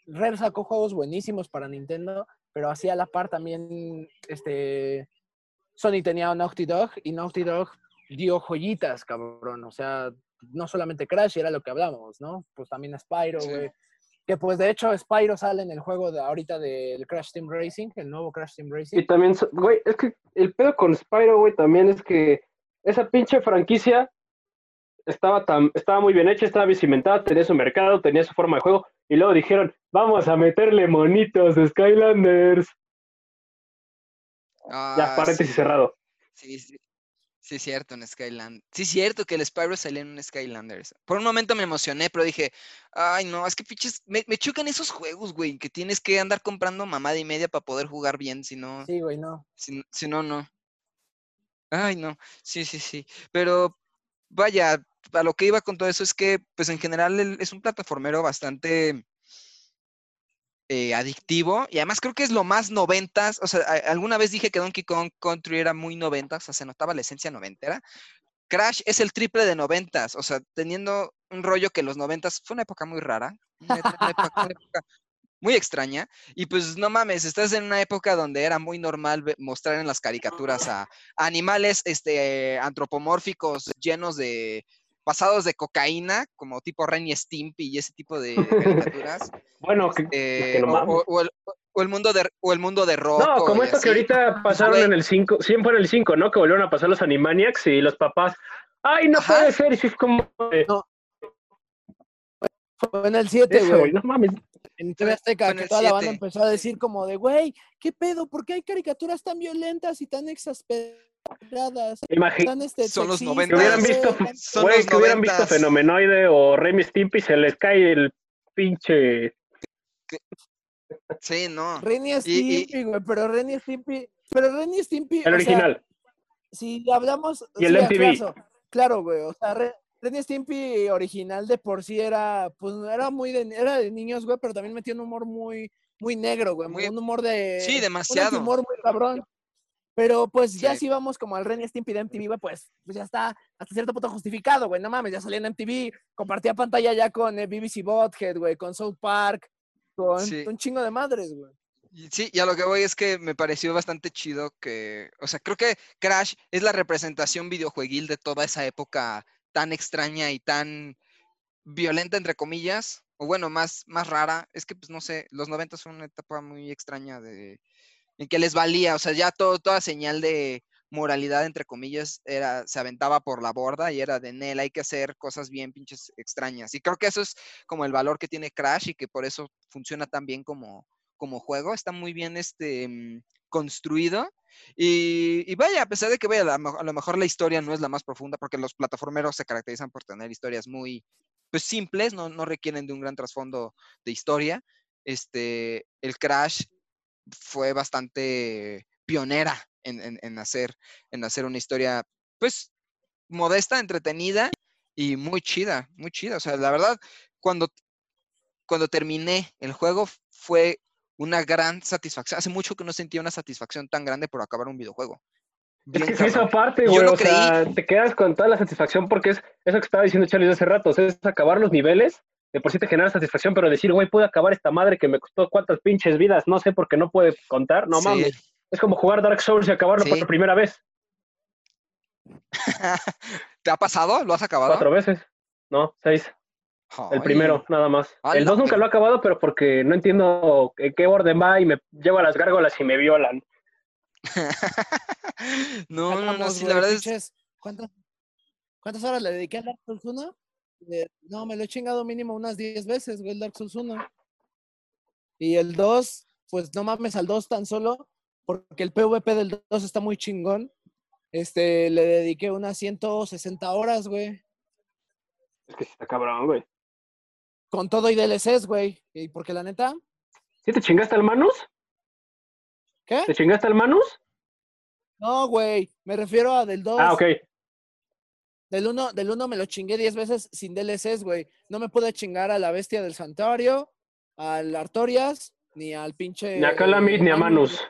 Rare sacó juegos buenísimos para Nintendo, pero así a la par también, este, Sony tenía Naughty Dog y Naughty Dog dio joyitas, cabrón. O sea, no solamente Crash, era lo que hablamos, ¿no? Pues también Spyro, Sí. güey. Que pues de hecho Spyro sale en el juego de ahorita del Crash Team Racing, el nuevo Crash Team Racing. Y también, güey, es que el pedo con Spyro, güey, también es que esa pinche franquicia estaba, tan, estaba muy bien hecha, estaba bien cimentada, tenía su mercado, tenía su forma de juego, y luego dijeron, vamos a meterle monitos Skylanders. ya, Ah, paréntesis sí, cerrado. Sí, sí. Sí, cierto, en Skyland. Sí, cierto que el Spyro salía en un Skylanders. Por un momento me emocioné, pero dije, ay, no, es que pinches, me, me chocan esos juegos, güey, que tienes que andar comprando mamada y media para poder jugar bien, si no, Sí, güey, no. si, si no, no. Ay, no, sí, sí, sí. Pero vaya, a lo que iba con todo eso es que, pues en general es un plataformero bastante eh, adictivo y además creo que es lo más noventas. O sea, alguna vez dije que Donkey Kong Country era muy noventas, o sea, se notaba la esencia noventera. Crash es el triple de noventas, o sea, teniendo un rollo que los noventas fue una época muy rara, una, época, muy extraña. Y pues no mames, estás en una época donde era muy normal mostrar en las caricaturas a, a animales este, antropomórficos llenos de pasados de cocaína, como tipo Ren y Stimpy y ese tipo de, caricaturas. Bueno, que, eh, que no o, mames. o- o el, o el mundo de o el mundo de Rocco. No, como esto que ahorita pasaron en el 5, siempre en el 5, ¿no? Que volvieron a pasar los Animaniacs y los papás, ¡ay, no Ajá. puede ser! Y es como, de, Fue en el 7, "Eso, güey. no mames. En TV Azteca, que toda la banda 7. empezó a decir como de, güey, ¿qué pedo? ¿Por qué hay caricaturas tan violentas y tan exasperadas? Tan, este, Son los sexistas, que hubieran visto, Son güey, los que hubieran visto. Fenomenoide o Remy Stimpy, se les cae el pinche... Sí, no. Ren y Y- y- Stimpy, güey, pero Ren y Stimpy, pero Ren y Stimpy, El sea, original. si hablamos... Y el sí, MTV. Claro, claro, güey, o sea, Ren, Ren y Stimpy original de por sí era, pues, era muy de, era de niños, güey, pero también metía un humor muy, muy negro, güey, Muy- un humor de... sí, un demasiado. humor muy cabrón. Pero pues ya Sí. si vamos como al Ren y Stimpy de MTV, pues, pues ya está hasta cierto punto justificado, güey. No mames, ya salía en MTV, compartía pantalla ya con eh, BBC Bothead, güey, con South Park, con Sí. un chingo de madres, güey. Sí, y a lo que voy es que me pareció bastante chido que, o sea, creo que Crash es la representación videojueguil de toda esa época tan extraña y tan violenta, entre comillas, o bueno, más, más rara. Es que, pues, no sé, los 90 fue una etapa muy extraña de, en que les valía, o sea, ya todo, toda señal de moralidad, entre comillas, era, se aventaba por la borda y era de Nel, hay que hacer cosas bien pinches extrañas. Y creo que eso es como el valor que tiene Crash y que por eso funciona tan bien como, como juego, está muy bien este, mm, construido. Y, y vaya, a pesar de que vaya, a lo mejor la historia no es la más profunda, porque los plataformeros se caracterizan por tener historias muy pues, simples, no, no requieren de un gran trasfondo de historia. Este, el Crash fue bastante pionera en, en- en hacer, en hacer una historia, pues, modesta, entretenida y muy chida, muy chida. O sea, la verdad, cuando, cuando terminé el juego fue una gran satisfacción. Hace mucho que no sentía una satisfacción tan grande por acabar un videojuego. Es que esa parte, güey, o sea, te quedas con toda la satisfacción porque es eso que estaba diciendo Charlie hace rato, o sea, es acabar los niveles, de por sí te genera satisfacción, pero decir, güey, pude acabar esta madre que me costó cuántas pinches vidas, no sé, porque no puede contar, no Sí. mames. Es como jugar Dark Souls y acabarlo Sí. por primera vez, ¿Te ha pasado? ¿Lo has acabado? cuatro veces, ¿no? Seis. El primero, nada más. A El la 2 nunca lo he acabado, pero porque no entiendo en qué orden va y me llevo a las gárgolas y me violan. no, no, no, sí, la verdad es... ¿cuántas, ¿Cuántas horas le dediqué al Dark Souls 1? Eh, no, me lo he chingado mínimo unas 10 veces, güey, el Dark Souls 1. Y el 2, pues no mames al 2 tan solo, porque el PvP del 2 está muy chingón. Este, le dediqué unas 160 horas, güey. Es que está cabrón, güey. Con todo y DLCs, güey. Y porque la neta, ¿Sí te chingaste al Manus? ¿qué? ¿Te chingaste al Manus? No, güey. Me refiero a del 2. Ah, ok. Del 1 del uno me lo chingué 10 veces sin DLCs, güey. No me pude chingar a la bestia del santuario, al Artorias, ni al pinche. Ni a Calamit ni a Manus.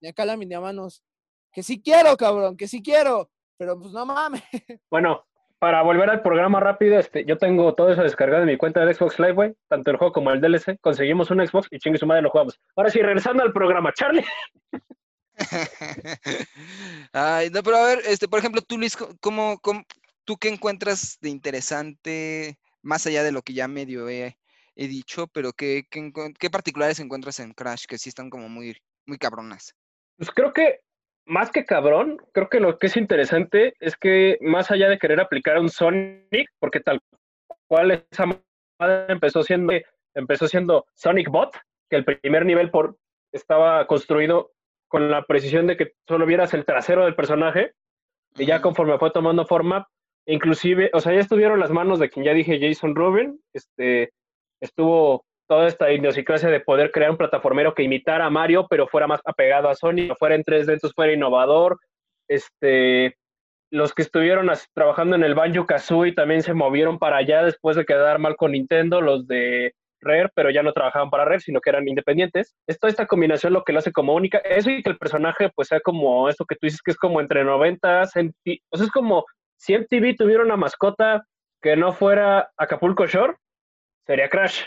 Ni a Calamit ni a Manus. Que sí quiero, cabrón, que sí quiero. Pero pues no mames. Bueno, para volver al programa rápido, este, yo tengo todo eso descargado en mi cuenta de Xbox Live, güey. Tanto el juego como el DLC. Conseguimos un Xbox y chingue su madre lo jugamos. Ahora sí, regresando al programa, Charlie. Ay, no, pero a ver, este, por ejemplo, tú, Luis, ¿cómo, cómo- tú qué encuentras de interesante, más allá de lo que ya medio he, dicho, pero qué, qué particulares encuentras en Crash que sí están como muy, muy cabronas? Pues creo que, más que cabrón, creo que lo que es interesante es que más allá de querer aplicar un Sonic, porque tal cual esa madre empezó siendo, empezó siendo Sonic Bot, que el primer nivel por, estaba construido con la precisión de que solo vieras el trasero del personaje, y ya conforme fue tomando forma, inclusive, o sea, ya estuvieron las manos de quien ya dije, Jason Rubin, este, estuvo toda esta idiosincrasia de poder crear un plataformero que imitara a Mario, pero fuera más apegado a Sony, fuera en 3D, entonces fuera innovador, este, los que estuvieron trabajando en el Banjo Kazooie también se movieron para allá después de quedar mal con Nintendo, los de Rare, pero ya no trabajaban para Rare, sino que eran independientes. Es toda esta combinación lo que lo hace como única. Eso y que el personaje pues sea como eso que tú dices que es como entre 90, o sea, es como si MTV tuviera una mascota que no fuera Acapulco Shore, sería Crash.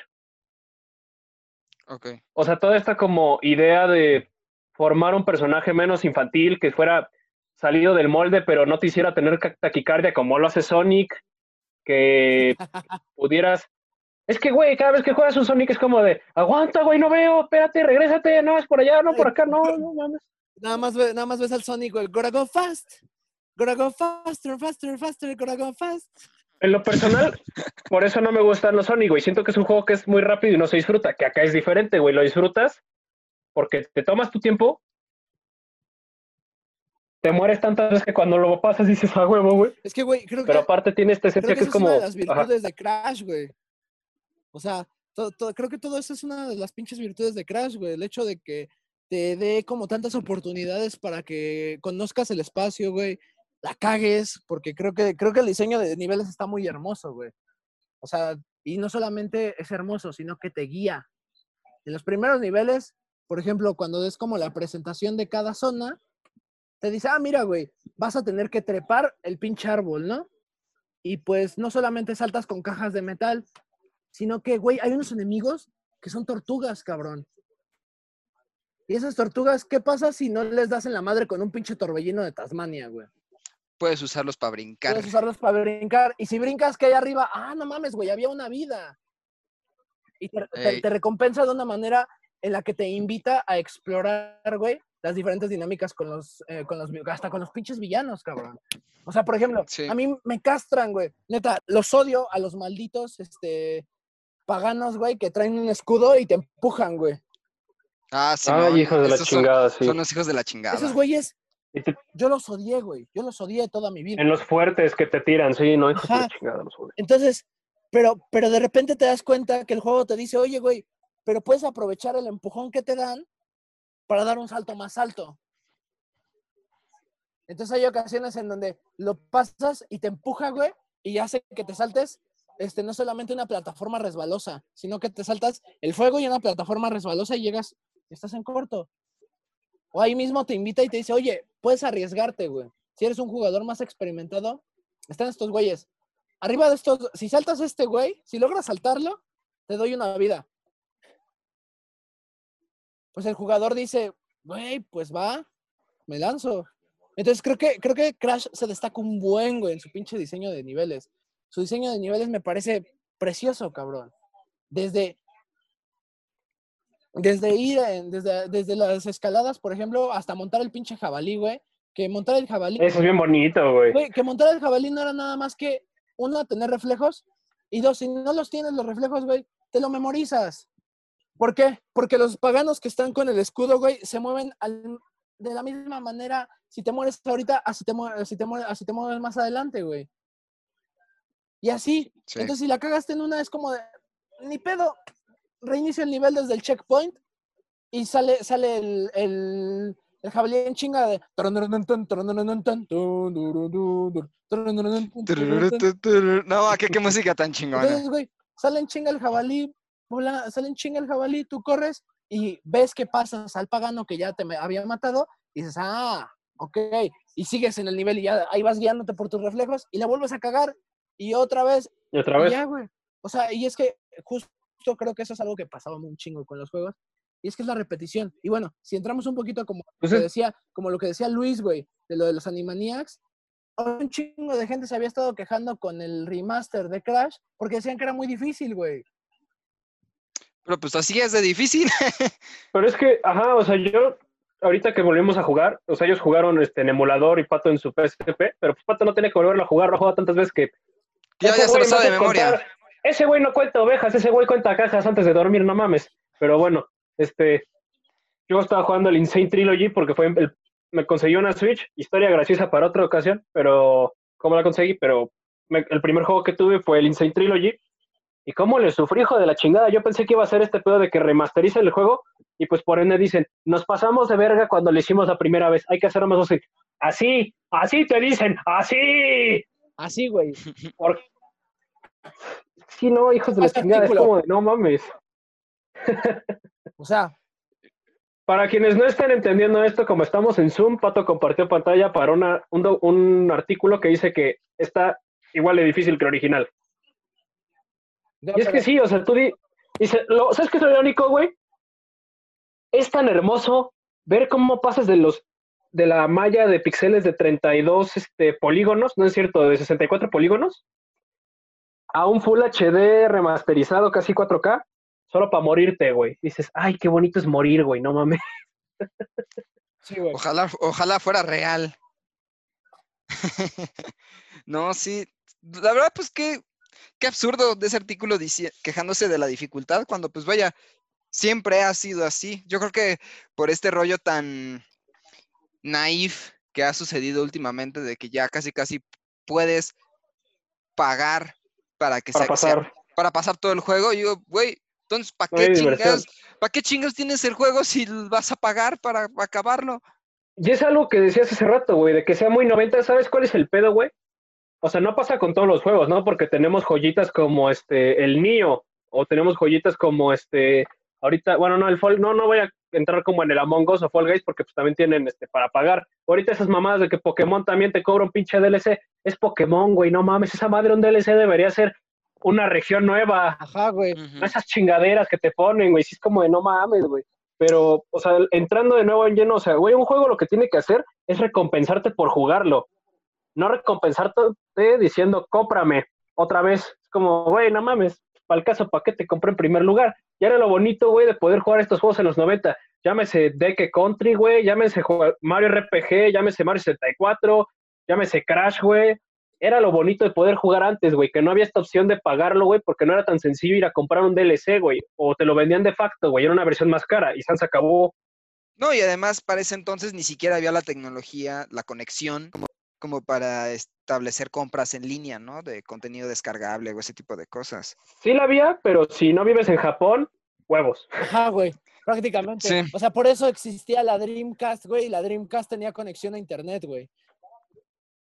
Ok. O sea, toda esta como idea de formar un personaje menos infantil, que fuera salido del molde, pero no te hiciera tener ca- taquicardia como lo hace Sonic, que pudieras... Es que, güey, cada vez que juegas un Sonic es como de, aguanta, güey, no veo, espérate, regrésate, no, es por allá, no, por acá, no, no mames. Nada más, ve- nada más ves al Sonic, güey. Gotta go fast. Gotta go faster, faster, faster. Gotta go fast. En lo personal, por eso no me gustan los Sonic, güey. Siento que es un juego que es muy rápido y no se disfruta, que acá es diferente, güey. Lo disfrutas porque te tomas tu tiempo, te mueres tantas veces que cuando lo pasas dices a huevo, güey. Es que, güey, creo Pero que. aparte tiene esta Creo esencia que que es como... es una de las ajá. virtudes de Crash, güey. O sea, creo que todo eso es una de las pinches virtudes de Crash, güey. El hecho de que te dé como tantas oportunidades para que conozcas el espacio, güey. La cagues, porque creo que, creo que el diseño de niveles está muy hermoso, güey. O sea, y no solamente es hermoso, sino que te guía. En los primeros niveles, por ejemplo, cuando es como la presentación de cada zona, te dice, ah, mira, güey, vas a tener que trepar el pinche árbol, ¿no? Y pues no solamente saltas con cajas de metal, sino que, güey, hay unos enemigos que son tortugas, cabrón. Y esas tortugas, ¿qué pasa si no les das en la madre con un pinche torbellino de Tasmania, güey? Puedes usarlos para brincar. Puedes usarlos para brincar. Y si brincas que hay arriba, ah, no mames, güey, había una vida. Y te, te- Ey. te recompensa de una manera en la que te invita a explorar, güey, las diferentes dinámicas con los, eh, con los, hasta con los pinches villanos, cabrón. O sea, por ejemplo, Sí. a mí me castran, güey. Neta, los odio a los malditos, este, paganos, güey, que traen un escudo y te empujan, güey. Ah, sí. Ay, hijos de la Esos son- chingada, sí. Son los hijos de la chingada. Esos güeyes, yo los odié, güey. Yo los odié toda mi vida. en los fuertes que te tiran, sí, no, hijos de la chingada, los odio. Entonces, pero, pero de repente te das cuenta que el juego te dice, oye, güey, pero puedes aprovechar el empujón que te dan para dar un salto más alto. Entonces hay ocasiones en donde lo pasas y te empuja, güey, y hace que te saltes, este, no solamente una plataforma resbalosa, sino que te saltas el fuego y una plataforma resbalosa y llegas, estás en corto. O ahí mismo te invita y te dice, oye, puedes arriesgarte, güey. Si eres un jugador más experimentado, están estos güeyes. Arriba de estos, si saltas este güey, si logras saltarlo, te doy una vida. Pues el jugador dice, güey, pues va, me lanzo. Entonces creo que, creo que Crash se destaca un buen, güey, en su pinche diseño de niveles. Su diseño de niveles me parece precioso, cabrón. Desde, desde ir, en- desde, desde las escaladas, por ejemplo, hasta montar el pinche jabalí, güey. Que montar el jabalí Eso es bien bonito, güey. Güey, que montar el jabalí no era nada más que, uno, tener reflejos, y dos, si no los tienes los reflejos, güey, te lo memorizas. ¿Por qué? Porque los paganos que están con el escudo, güey, se mueven al- de la misma manera. Si te mueres ahorita, así te, mue- así te, mue- así te mueves más adelante, güey. Y así. Sí. Entonces, si la cagaste en una, es como de, ni pedo, reinicia el nivel desde el checkpoint y sale, sale el, el, el jabalí en chinga de... No, ¿qué, qué música tan chingona. Entonces, güey, sale en chinga el jabalí, vola- sale en chinga el jabalí, tú corres y ves que pasas al pagano que ya te había matado y dices, ah, ok, y sigues en el nivel y ya ahí vas guiándote por tus reflejos y la vuelves a cagar y otra vez Y otra y vez, ya, güey. O sea, y es que justo creo que eso es algo que pasaba un chingo con los juegos. Y es que es la repetición. Y bueno, si entramos un poquito como lo Pues que es- decía, como lo que decía Luis, güey, de lo de los Animaniacs, un chingo de gente se había estado quejando con el remaster de Crash porque decían que era muy difícil, güey. Pero pues así es de difícil. Pero es que, ajá, o sea, yo, ahorita que volvimos a jugar, o sea, ellos jugaron este, en emulador y Pato en su PSP, pero pues Pato no tiene que volverlo a jugar, lo ha jugado tantas veces que... Ya, ese ya se lo sabe de memoria. contar- ese güey no cuenta ovejas, ese güey cuenta cajas antes de dormir, no mames. Pero bueno, este, yo estaba jugando el Insane Trilogy porque fue el, me conseguí una Switch, historia graciosa para otra ocasión, pero, ¿cómo la conseguí? Pero me- el primer juego que tuve fue el Insane Trilogy. ¿Y cómo le sufrí, hijo de la chingada? Yo pensé que iba a ser este pedo de que remasteriza el juego y pues por ende dicen, nos pasamos de verga cuando lo hicimos la primera vez, hay que hacerlo más así. Así, así te dicen, así. Así, güey. Por... Sí, no, hijos de la chingada, es como de, no mames. O sea, Para quienes no estén entendiendo esto, como estamos en Zoom, Pato compartió pantalla para una, un, artículo que dice que está igual de difícil que el original. no, Y es que sí, o sea, tú di- dice, lo, ¿sabes qué es lo irónico, güey? Es tan hermoso ver cómo pasas de los de la malla de píxeles de 32 este, polígonos, no es cierto, de 64 polígonos, a un Full HD remasterizado casi 4K, solo para morirte, güey. Dices, ay, qué bonito es morir, güey, no mames. sí, güey. Ojalá, ojalá fuera real. no, sí. La verdad, pues qué, qué absurdo de ese artículo quejándose de la dificultad, cuando pues vaya, siempre ha sido así. Yo creo que por este rollo tan naif que ha sucedido últimamente, de que ya casi casi puedes pagar para que Para sea- sea- pasar. para pasar todo el juego. Y digo, güey, entonces, ¿para qué chingas? ¿Para qué chingas tienes el juego si vas a pagar para acabarlo? Y es algo que decías hace rato, güey, de que sea muy 90, ¿sabes cuál es el pedo, güey? O sea, no pasa con todos los juegos, ¿no? Porque tenemos joyitas como este, el Nio, o tenemos joyitas como este, ahorita, bueno, no, el Fall, no, no voy a entrar como en el Among Us o Fall Guys porque pues también tienen este para pagar. Ahorita esas mamadas de que Pokémon también te cobra un pinche DLC, es Pokémon, güey, no mames, esa madre un DLC debería ser una región nueva, Ajá, güey. No esas chingaderas que te ponen, güey, sí es como de no mames, güey. Pero, o sea, entrando de nuevo en lleno, o sea, güey, un juego lo que tiene que hacer es recompensarte por jugarlo. No recompensarte diciendo, cómprame otra vez. Es como, güey, no mames, para el caso, ¿para qué te compré en primer lugar? Y era lo bonito, güey, de poder jugar estos juegos en los 90. Llámese Deck Country, güey, llámese Mario RPG, llámese Mario 64, llámese Crash, güey. Era lo bonito de poder jugar antes, güey, que no había esta opción de pagarlo, güey, porque no era tan sencillo ir a comprar un DLC, güey, o te lo vendían de facto, güey, era una versión más cara y Sans acabó. No, y además para ese entonces ni siquiera había la tecnología, la conexión, como, para establecer compras en línea, ¿no? De contenido descargable o ese tipo de cosas. Sí la había, pero si no vives en Japón, huevos. Ajá, güey. Prácticamente. Sí. O sea, por eso existía la Dreamcast, güey, y la Dreamcast tenía conexión a internet, güey.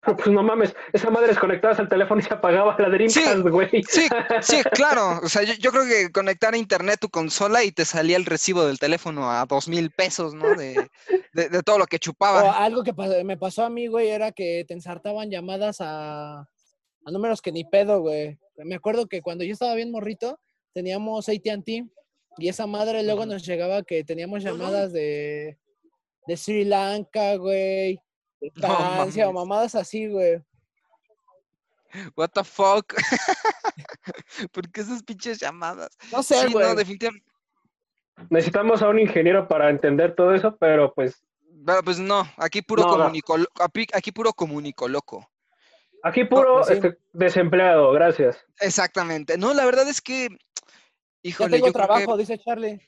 Pues no mames, esa madre desconectabas al teléfono y se apagaba la Dreamcast, güey. Sí, sí, claro. O sea, yo, yo creo que conectar a internet tu consola y te salía el recibo del teléfono a dos mil pesos, ¿no? De, de- de todo lo que O chupaba. algo que me pasó a mí, güey, era que te ensartaban llamadas a, a números que ni pedo, güey. Me acuerdo que cuando yo estaba bien morrito, teníamos AT&T y esa madre luego nos llegaba que teníamos llamadas de, de Sri Lanka, güey, de No mamadas así, güey. What the fuck? ¿Por qué esas pinches llamadas? No sé, Sí, güey. no, definitivamente. Necesitamos a un ingeniero para entender todo eso, pero pues Pero pues no, aquí puro No, no. comunicolo, aquí, aquí puro comunicoloco. aquí puro pues sí. este, desempleado, gracias. Exactamente. No, la verdad es que, ya híjole, tengo yo creo que, trabajo, dice Charlie.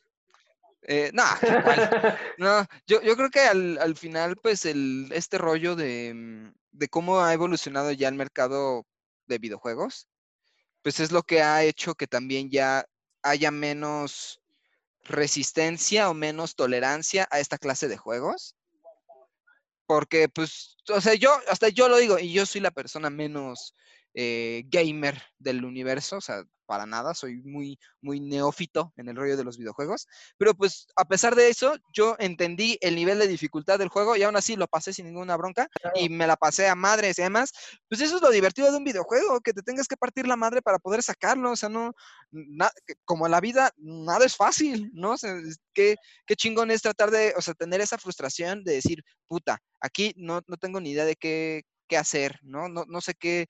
Eh, nah, igual. No, yo, yo creo que al, al final, pues, el, este rollo de, mm, de cómo ha evolucionado ya el mercado de videojuegos, pues es lo que ha hecho que también ya haya menos resistencia o menos tolerancia a esta clase de juegos. Porque, pues, o sea, yo, hasta yo lo digo, y yo soy la persona menos eh, gamer del universo, o sea, para nada, soy muy, muy neófito en el rollo de los videojuegos. Pero pues a pesar de eso, yo entendí el nivel de dificultad del juego y aún así lo pasé sin ninguna bronca y me la pasé a madres y demás. Pues eso es lo divertido de un videojuego, que te tengas que partir la madre para poder sacarlo. O sea, no, na- como en la vida, nada es fácil, ¿no? O sea, qué, qué chingón es tratar de, o sea, tener esa frustración de decir, puta, aquí no, no tengo ni idea de qué, qué hacer, ¿no? No, no sé qué,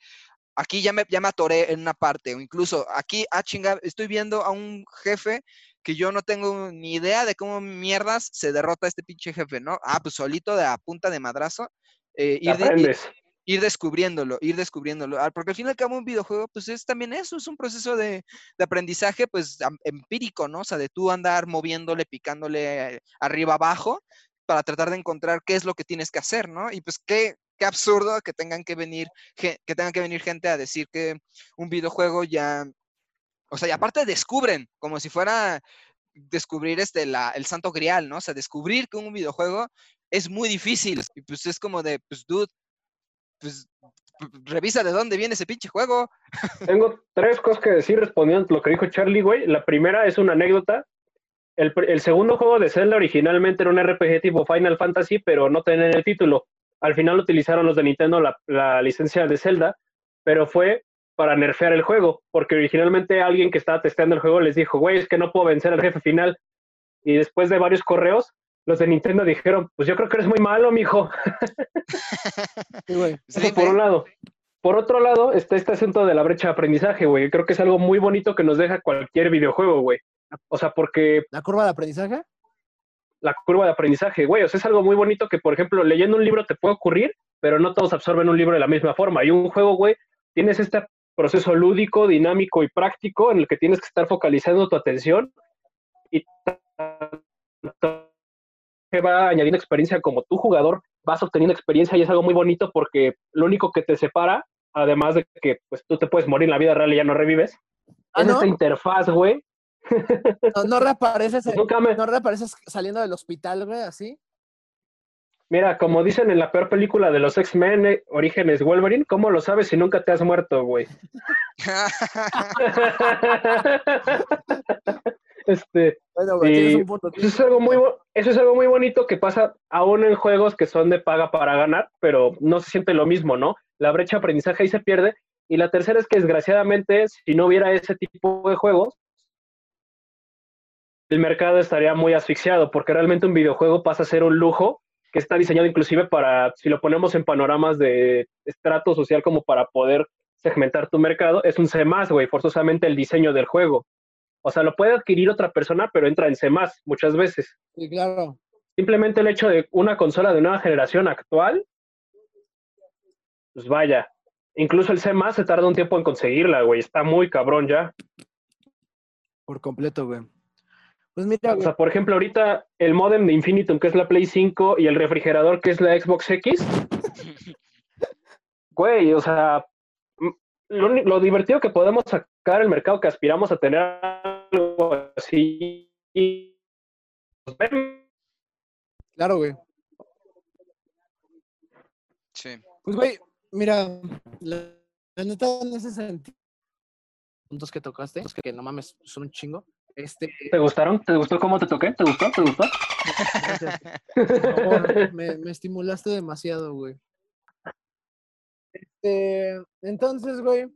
aquí ya me, ya me atoré en una parte, o incluso aquí, ah, chinga, estoy viendo a un jefe que yo no tengo ni idea de cómo mierdas se derrota este pinche jefe, ¿no? Ah, pues solito de a punta de madrazo, eh, ir, de- ir- descubriéndolo, ir descubriéndolo. Ah, Porque al fin y al cabo un videojuego, pues es también eso, es un proceso de, de aprendizaje, pues empírico, ¿no? O sea, de tú andar moviéndole, picándole eh, arriba abajo para tratar de encontrar qué es lo que tienes que hacer, ¿no? Y pues qué, qué absurdo que tengan que venir, que tengan que venir gente a decir que un videojuego ya, o sea, y aparte descubren, como si fuera descubrir este, el santo grial, ¿no? O sea, descubrir que un videojuego es muy difícil. Y pues es como de, pues, dude, pues revisa de dónde viene ese pinche juego. Tengo tres cosas que decir respondiendo lo que dijo Charlie, güey. La primera es una anécdota. El, el segundo juego de Zelda originalmente era un RPG tipo Final Fantasy, pero no tenía el título. Al final utilizaron los de Nintendo la, la licencia de Zelda, pero fue para nerfear el juego, porque originalmente alguien que estaba testeando el juego les dijo, güey, es que no puedo vencer al jefe final. Y después de varios correos, los de Nintendo dijeron, pues yo creo que eres muy malo, mijo. Sí, güey. Por un lado. Por otro lado, está este asunto de la brecha de aprendizaje, güey. Creo que es algo muy bonito que nos deja cualquier videojuego, güey. O sea, porque ¿La curva de aprendizaje? La curva de aprendizaje, güey, o sea, es algo muy bonito que, por ejemplo, leyendo un libro te puede ocurrir, pero no todos absorben un libro de la misma forma. Y un juego, güey, tienes este proceso lúdico, dinámico y práctico en el que tienes que estar focalizando tu atención y que va añadiendo experiencia como tu jugador, vas obteniendo experiencia y es algo muy bonito porque lo único que te separa, además de que pues tú te puedes morir en la vida real y ya no revives, Ah, es ¿no? esta interfaz, güey. No, no reapareces, me, no reapareces saliendo del hospital, güey, así. Mira, como dicen en la peor película de los X-Men, eh, Orígenes Wolverine, ¿cómo lo sabes si nunca te has muerto, güey? este, Bueno, güey, Y tienes un punto. Eso es algo muy, eso es algo muy bonito que pasa aún en juegos que son de paga para ganar, pero no se siente lo mismo, ¿no? La brecha de aprendizaje ahí se pierde. Y la tercera es que desgraciadamente, si no hubiera ese tipo de juegos, el mercado estaría muy asfixiado, porque realmente un videojuego pasa a ser un lujo que está diseñado inclusive para, si lo ponemos en panoramas de estrato social como para poder segmentar tu mercado, es un C+, güey, forzosamente el diseño del juego. O sea, lo puede adquirir otra persona, pero entra en C+, muchas veces. Sí, claro. Simplemente el hecho de una consola de nueva generación actual, pues vaya, incluso el C+, se tarda un tiempo en conseguirla, güey, está muy cabrón ya. Por completo, güey. Pues mira, O sea, por ejemplo, ahorita el modem de Infinitum, que es la Play 5, y el refrigerador, que es la Xbox X, güey, o sea, lo, divertido que podemos sacar el mercado que aspiramos a tener algo así. pues, Claro, güey. Sí. Pues, güey, mira, la, la neta en ese sentido, puntos que tocaste, que no mames, son un chingo. Este, ¿Te gustaron? ¿Te gustó cómo te toqué? ¿Te gustó? ¿Te gustó? gracias. Por favor, me, me estimulaste demasiado, güey. Este, entonces, güey,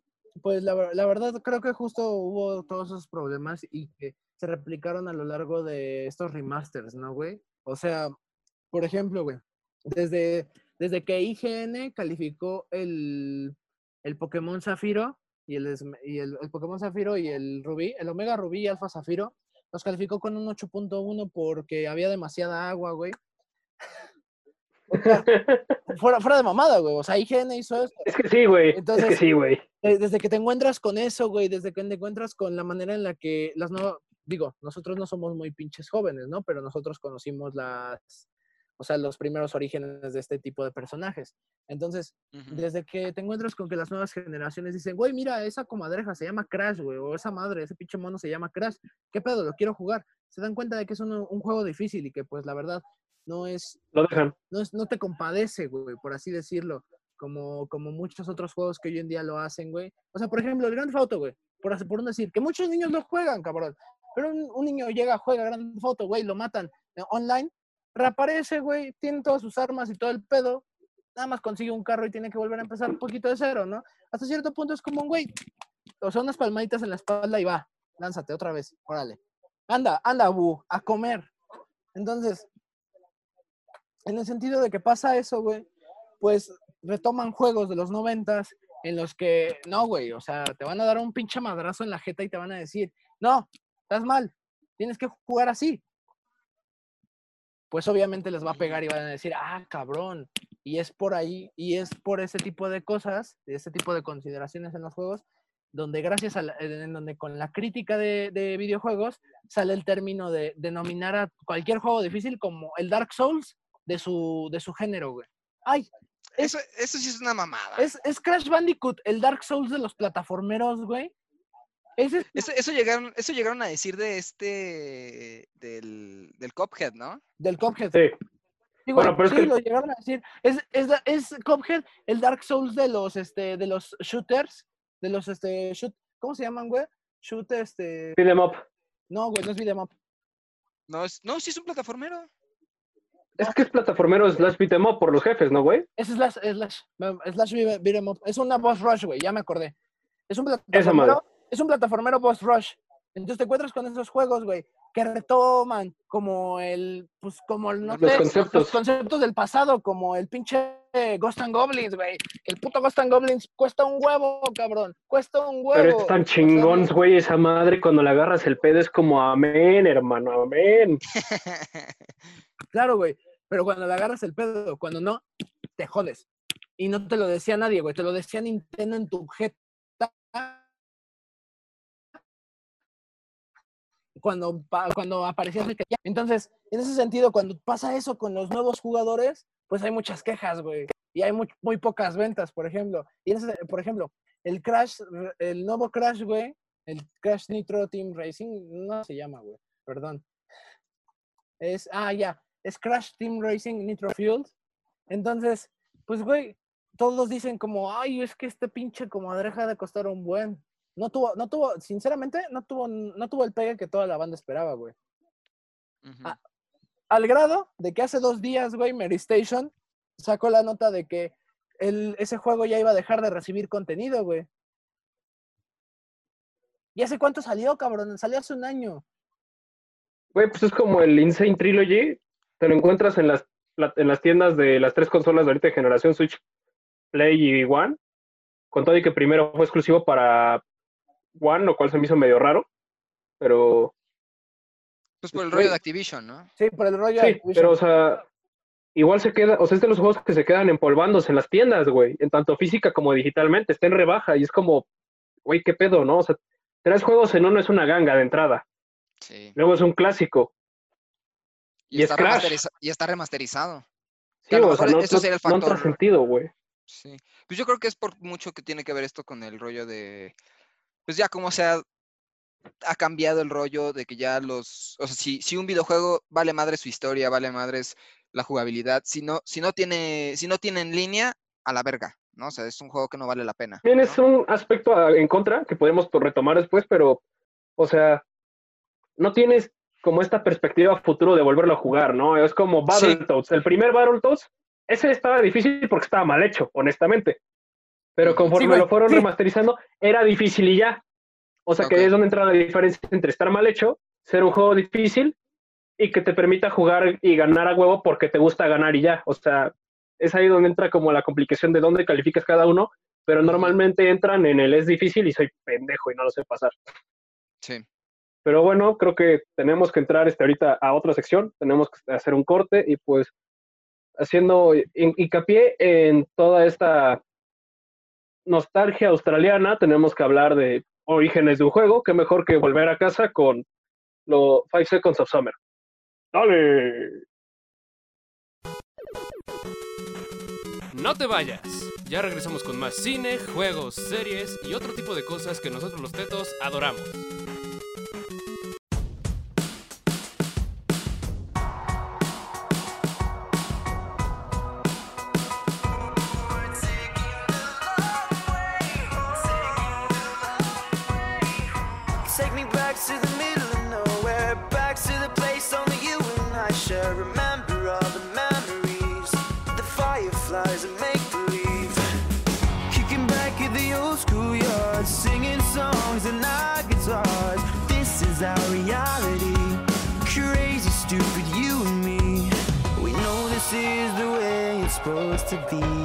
pues la, la verdad creo que justo hubo todos esos problemas y que se replicaron a lo largo de estos remasters, ¿no, güey? O sea, por ejemplo, güey, desde, desde que IGN calificó el, el Pokémon Zafiro y, el, y el, el Pokémon Zafiro y el Rubí, el Omega Rubí y Alfa Zafiro, los calificó con un 8.1 porque había demasiada agua, güey. O sea, fuera, fuera de mamada, güey. O sea, IGN hizo eso. Es que sí, güey. es que Entonces- sí, güey. Desde que te encuentras con eso, güey, desde que te encuentras con la manera en la que las nuevas, digo, nosotros no somos muy pinches jóvenes, ¿no? Pero nosotros conocimos las, o sea, los primeros orígenes de este tipo de personajes. Entonces, Ujú. desde que te encuentras con que las nuevas generaciones dicen, güey, mira, esa comadreja se llama Crash, güey, o esa madre, ese pinche mono se llama Crash, ¿qué pedo? Lo quiero jugar. Se dan cuenta de que es un, un juego difícil y que, pues, la verdad, no es, Lo dejan. no, es- no te compadece, güey, por así decirlo, como, como muchos otros juegos que hoy en día lo hacen, güey. O sea, por ejemplo, el Grand Theft Auto, güey, por, por no decir, que muchos niños lo juegan, cabrón, pero un, un niño llega, juega Grand Theft Auto, güey, lo matan eh, online, reaparece, güey, tiene todas sus armas y todo el pedo, nada más consigue un carro y tiene que volver a empezar un poquito de cero, ¿no? Hasta cierto punto es como un güey, o sea, unas palmaditas en la espalda y va, lánzate otra vez, órale. Anda, anda, bu, a comer. Entonces, en el sentido de que pasa eso, güey, pues retoman juegos de los noventas en los que, no, güey, o sea, te van a dar un pinche madrazo en la jeta y te van a decir, no, estás mal, tienes que jugar así. Pues obviamente les va a pegar y van a decir, ah, cabrón. Y es por ahí, y es por ese tipo de cosas, de ese tipo de consideraciones en los juegos, donde gracias a la, en donde con la crítica de, de videojuegos sale el término de denominar a cualquier juego difícil como el Dark Souls de su, de su género, güey. Ay, es- Eso, eso sí es una mamada. es, es Crash Bandicoot, el Dark Souls de los plataformeros, güey. Es- Eso, eso llegaron, eso llegaron a decir de este, del, del Cuphead, ¿no? del Cuphead. Sí. Sí, Bueno, pero es que- lo llegaron a decir. Es, es, da- es Cuphead, el Dark Souls de los, este, de los shooters, de los, este, shoot, ¿cómo se llaman, güey? Shoot, este, Beat 'em up. no, güey, no es beat'em up. No, es, no, sí es un plataformero. Es que es plataformero slash beat 'em up por los jefes, ¿no, güey? Es slash, slash, slash beat- beat'em up. Es una boss rush, güey, ya me acordé. Es un Esa madre. plataformero, es un plataformero boss rush. Entonces te encuentras con esos juegos, güey, que retoman como el, pues como el, no Los sé, conceptos. conceptos del pasado, como el pinche Ghost and Goblins, güey. El puto Ghost and Goblins cuesta un huevo, cabrón. Cuesta un huevo. Pero es tan chingón, güey, esa madre. Cuando le agarras el pedo es como amén, hermano, amén. Claro, güey. Pero cuando le agarras el pedo, cuando no, te jodes. Y no te lo decía nadie, güey. Te lo decía Nintendo en tu jeta. Cuando, cuando que- Entonces, en ese sentido, cuando pasa eso con los nuevos jugadores, pues hay muchas quejas, güey. Y hay muy, muy pocas ventas, por ejemplo. Y ese- por ejemplo, el Crash, el nuevo Crash, güey, el Crash Nitro Team Racing, no se llama, güey, perdón. Es, ah, ya, es Crash Team Racing Nitro Fueled. Entonces, pues, güey, todos dicen como, ay, es que este pinche comadreja de costar un buen. No tuvo, no tuvo, sinceramente, no tuvo, no tuvo el pegue que toda la banda esperaba, güey. Al grado de que hace dos días, güey, Mary Station sacó la nota de que el, ese juego ya iba a dejar de recibir contenido, güey. ¿Y hace cuánto salió, cabrón? Salió hace un año. Güey, pues es como el Insane Trilogy. Te lo encuentras en las, la- en las tiendas de las tres consolas de ahorita de generación Switch, Play y One. Con todo y que primero fue exclusivo para One, lo cual se me hizo medio raro. Pero Pues por el rollo de Activision, ¿no? Sí, por el rollo de sí, Activision. pero o sea, igual se queda, o sea, es de los juegos que se quedan empolvándose en las tiendas, güey, en tanto física como digitalmente, está en rebaja y es como, güey, qué pedo, ¿no? O sea, tres juegos en uno es una ganga de entrada, Sí. luego es un clásico. Y, y es está Crash. remasteriza- y está remasterizado. Sí, a lo o sea, mejor no, eso no- sería el no factor- sentido, güey. Sí. Pues yo creo que es por mucho que tiene que ver esto con el rollo de. Pues ya como se ha, cambiado el rollo de que ya los. O sea, si, si un videojuego vale madre su historia, vale madres la jugabilidad. Si no, si no tiene, si no tiene en línea, a la verga. ¿no? O sea, es un juego que no vale la pena. Tienes ¿no? un aspecto a- en contra que podemos to- retomar después, pero, o sea, no tienes como esta perspectiva futuro de volverlo a jugar, ¿no? Es como Sí. Battletoads. El primer Battletoads, ese estaba difícil porque estaba mal hecho, honestamente. Pero conforme Sí, lo fueron sí. remasterizando, era difícil y ya. O sea, Ok. que ahí es donde entra la diferencia entre estar mal hecho, ser un juego difícil y que te permita jugar y ganar a huevo porque te gusta ganar y ya. O sea, es ahí donde entra como la complicación de dónde calificas cada uno, pero normalmente entran en el es difícil y soy pendejo y no lo sé pasar. Sí. Pero bueno, creo que tenemos que entrar este, ahorita a otra sección, tenemos que hacer un corte y pues haciendo hin- hincapié en toda esta nostalgia australiana, tenemos que hablar de orígenes de un juego, que mejor que volver a casa con los Five Seconds of Summer. ¡Dale! No te vayas. Ya regresamos con más cine, juegos, series y otro tipo de cosas que nosotros los tetos adoramos. The memories, the fireflies and make believe. Kicking back at the old schoolyard, singing songs and our guitars. This is our reality, crazy, stupid, you and me. We know this is the way it's supposed to be.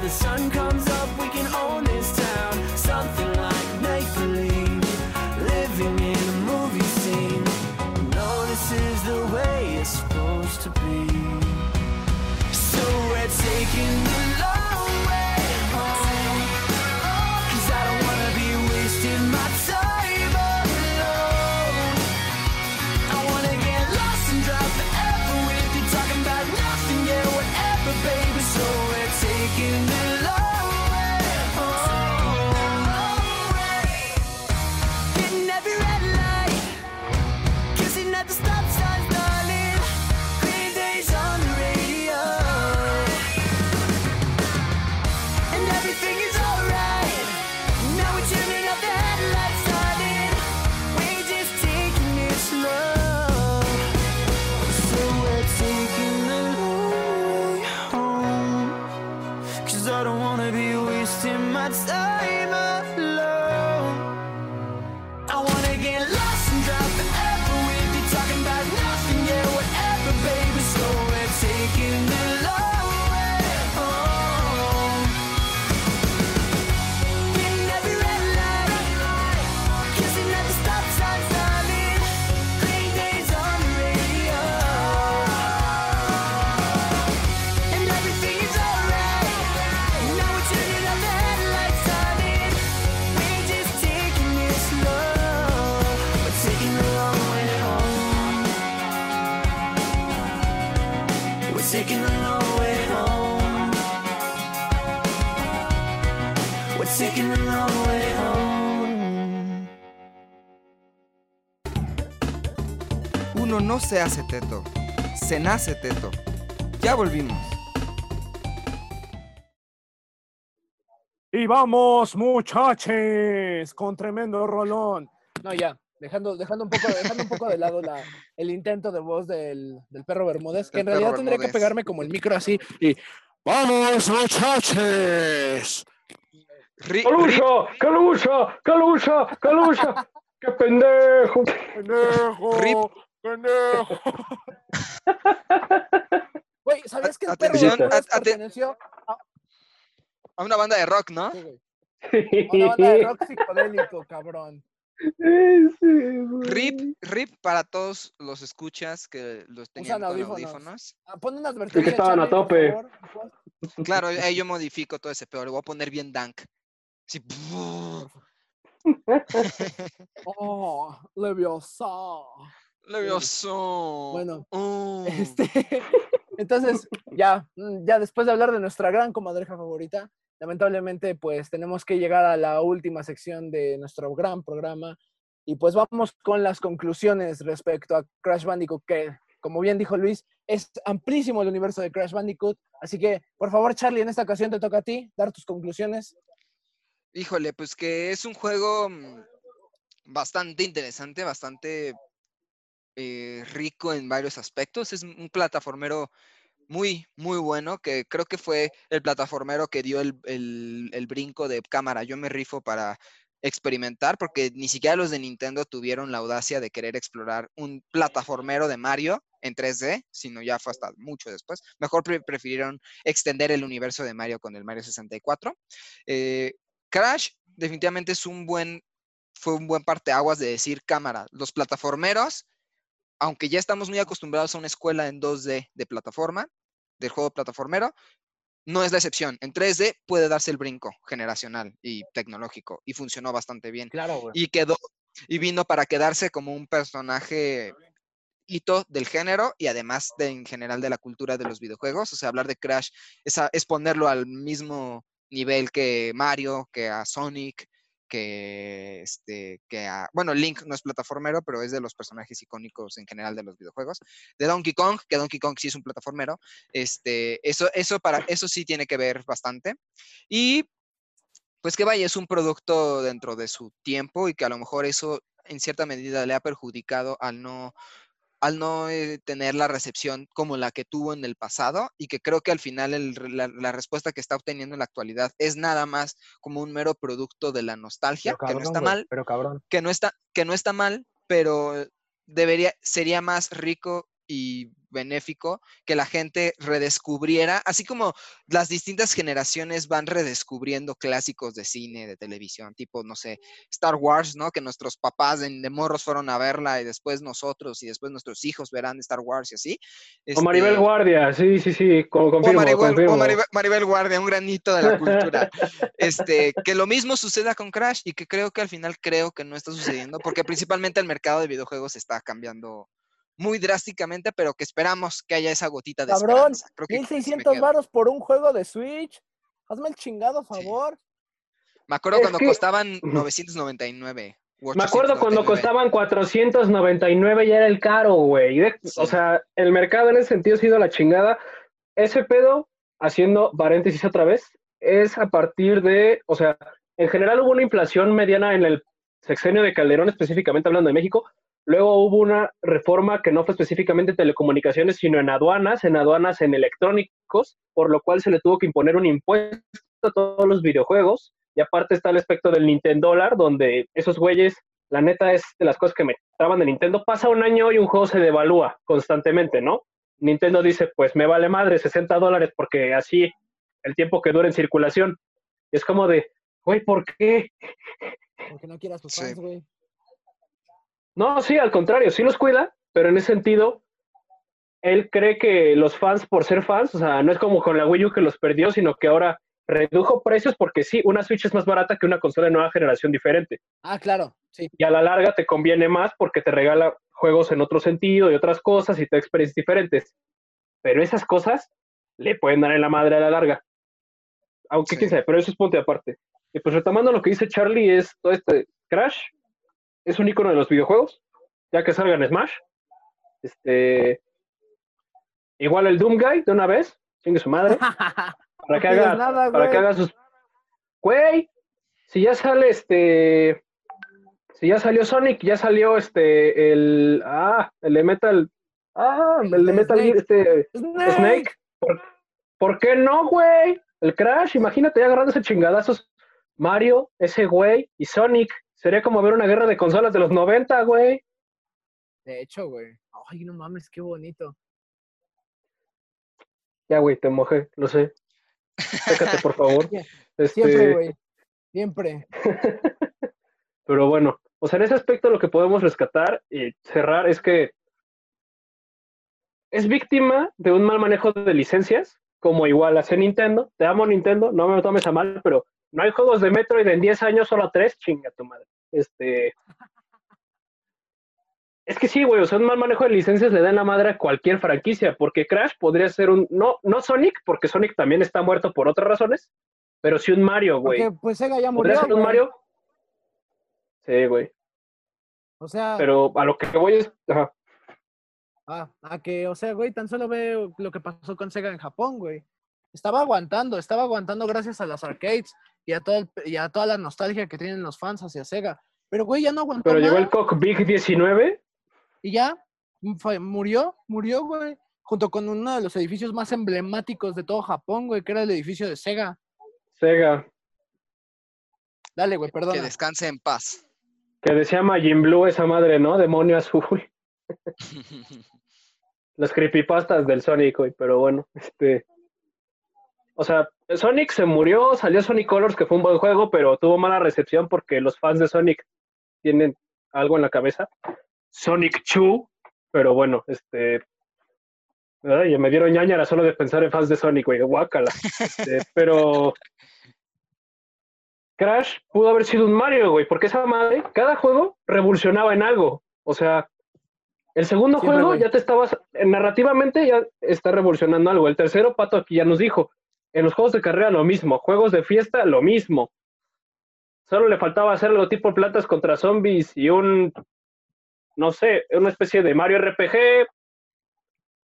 The sun comes up. We can own this no se hace teto, se nace teto. Ya volvimos. Y vamos, muchachos, con tremendo rolón. No, ya, dejando, dejando, un, poco, dejando un poco de lado la, el intento de voz del, del perro Bermúdez, que en realidad tendría que pegarme como el micro así y ¡Vamos, muchachos! ¡Calucha! ¡Calucha! ¡Calucha! ¡Calucha! ¡Qué pendejo! ¡Pendejo! Rip. ¡Pendejo! Güey, ¿sabías que el perro a- ate- perteneció a una banda de rock, ¿no? Sí, güey, una banda de rock psicodélico, cabrón? Rip, rip para todos los escuchas que los tenían Usan con audífonos. audífonos. Ah, pon una advertencia. estaban a tope. Claro, ahí yo modifico todo ese peor. Le voy a poner bien dank. Sí. Oh, leviosa. Levioso. Bueno, Oh. Este, entonces, ya, mm, ya después de hablar de nuestra gran comadreja favorita, lamentablemente, pues tenemos que llegar a la última sección de nuestro gran programa. Y pues vamos con las conclusiones respecto a Crash Bandicoot, que, como bien dijo Luis, es amplísimo el universo de Crash Bandicoot. Así que, por favor, Charlie, en esta ocasión te toca a ti dar tus conclusiones. Híjole, pues que es un juego mm, bastante interesante, bastante eh, rico en varios aspectos. Es un plataformero muy, muy bueno, que creo que fue el plataformero que dio el, el- brinco de cámara. Yo me rifo para experimentar, porque ni siquiera los de Nintendo tuvieron la audacia de querer explorar un plataformero de Mario en 3D, sino ya fue hasta mucho después. Mejor pre- prefirieron extender el universo de Mario con el Mario 64. Eh, Crash definitivamente es un buen, fue un buen parteaguas de decir cámara. Los plataformeros, aunque ya estamos muy acostumbrados a una escuela en 2D de plataforma, del juego plataformero, no es la excepción. En 3D puede darse el brinco generacional y tecnológico y funcionó bastante bien. Claro, güey. Y quedó, y vino para quedarse como un personaje hito del género y además de, en general de la cultura de los videojuegos. O sea, hablar de Crash es, a- es ponerlo al mismo nivel que Mario, que a Sonic, que, este, que a... Bueno, Link no es plataformero, pero es de los personajes icónicos en general de los videojuegos. De Donkey Kong, que Donkey Kong sí es un plataformero. Este, eso, eso, para, eso sí tiene que ver bastante. Y pues que vaya, es un producto dentro de su tiempo y que a lo mejor eso en cierta medida le ha perjudicado al no al no eh, tener la recepción como la que tuvo en el pasado y que creo que al final el la, la respuesta que está obteniendo en la actualidad es nada más como un mero producto de la nostalgia, que no está mal, Pero cabrón. que no está, que no está mal, pero debería, sería más rico y benéfico que la gente redescubriera, así como las distintas generaciones van redescubriendo clásicos de cine, de televisión, tipo, no sé, Star Wars, ¿no? Que nuestros papás de, de morros fueron a verla y después nosotros y después nuestros hijos verán Star Wars y así. O Maribel Este, Guardia, sí, sí, sí, co- o confirmo, Maribel, o confirmo. Maribel- Maribel Guardia, un granito de la cultura. Este, que lo mismo suceda con Crash y que creo que al final creo que no está sucediendo porque principalmente el mercado de videojuegos está cambiando muy drásticamente, pero que esperamos que haya esa gotita de Cabrón, esperanza. Creo que con eso me 1600 quedo. varos por un juego de Switch. Hazme el chingado favor. Me acuerdo Es cuando que- costaban 999. u Me acuerdo cuando 899. costaban 499 ya era el caro, güey. O sea, el mercado en ese sentido ha sido la chingada. Ese pedo, haciendo paréntesis otra vez, es a partir de, o sea, en general hubo una inflación mediana en el sexenio de Calderón, específicamente hablando de México. Luego hubo una reforma que no fue específicamente en telecomunicaciones, sino en aduanas, en aduanas en electrónicos, por lo cual se le tuvo que imponer un impuesto a todos los videojuegos. Y aparte está el aspecto del Nintendo Dólar, donde esos güeyes, la neta es de las cosas que me traban de Nintendo. Pasa un año y un juego se devalúa constantemente, ¿no? Nintendo dice, pues me vale madre 60 dólares porque así el tiempo que dura en circulación. Y es como de, güey, ¿por qué? Porque no quieras tus Sí. fans, güey. No, sí, al contrario, sí los cuida, pero en ese sentido, él cree que los fans, por ser fans, o sea, no es como con la Wii U que los perdió, sino que ahora redujo precios porque sí, una Switch es más barata que una consola de nueva generación diferente. Ah, claro, sí. Y a la larga te conviene más porque te regala juegos en otro sentido y otras cosas y te experiencias diferentes. pero esas cosas le pueden dar en la madre a la larga. Aunque Sí. quién sabe, pero eso es punto aparte. Y pues retomando lo que dice Charlie, es todo este Crash es un icono de los videojuegos, ya que salga en Smash. Este. Igual el Doom Guy de una vez, chingue su madre, para que haga, nada, para que haga sus. Güey, si ya sale este. Si ya salió Sonic, ya salió este. El. Ah, el de Metal. Ah, el de Metal Gear, este. Snake. Snake. ¿Por, por qué no, güey? El Crash, imagínate ya agarrándose chingadazos. Mario, ese güey, y Sonic. Sería como ver una guerra de consolas de los 90, güey. De hecho, güey. Ay, no mames, qué bonito. Ya, güey, te mojé, lo sé. Sécate, por favor. Este, Siempre, güey. Siempre. Pero bueno, o sea, en ese aspecto lo que podemos rescatar y cerrar es que es víctima de un mal manejo de licencias, como igual hace Nintendo. Te amo Nintendo, no me lo tomes a mal, pero no hay juegos de Metroid en 10 años, solo 3, chinga tu madre. Este. Es que sí, güey, o sea, un mal manejo de licencias le da en la madre a cualquier franquicia, porque Crash podría ser un. No, no Sonic, porque Sonic también está muerto por otras razones, pero sí un Mario, güey. Porque pues Sega ya ¿Podría murió, ser un güey. Mario? Sí, güey. O sea, Pero a lo que voy es. ajá. ah, a que, o sea, güey, tan solo ve lo que pasó con Sega en Japón, güey. Estaba aguantando, estaba aguantando gracias a las arcades y a, todo el- y a toda la nostalgia que tienen los fans hacia Sega. Pero, güey, ya no aguantó Pero llegó el Cock Big 19. y ya mm, fue- murió, murió, güey. Junto con uno de los edificios más emblemáticos de todo Japón, güey, que era el edificio de Sega. Sega. Dale, güey, Que perdona. descanse en paz. Que decía Majin Blue esa madre, ¿no? Demonio azul. Las creepypastas del Sonic, güey. Pero bueno, este. O sea, Sonic se murió, salió Sonic Colors, que fue un buen juego, pero tuvo mala recepción porque los fans de Sonic tienen algo en la cabeza. Sonic Chu, pero bueno, este. Ay, me dieron ñañara solo de pensar en fans de Sonic, güey, guácala. Este, pero. Crash pudo haber sido un Mario, güey, porque esa madre, cada juego revolucionaba en algo. O sea, el segundo Siempre, juego ya te estabas, narrativamente ya está revolucionando algo. El tercero, Pato aquí ya nos dijo, en los juegos de carrera lo mismo, juegos de fiesta lo mismo. Solo le faltaba hacer algo tipo plantas contra zombies y un, no sé, una especie de Mario RPG,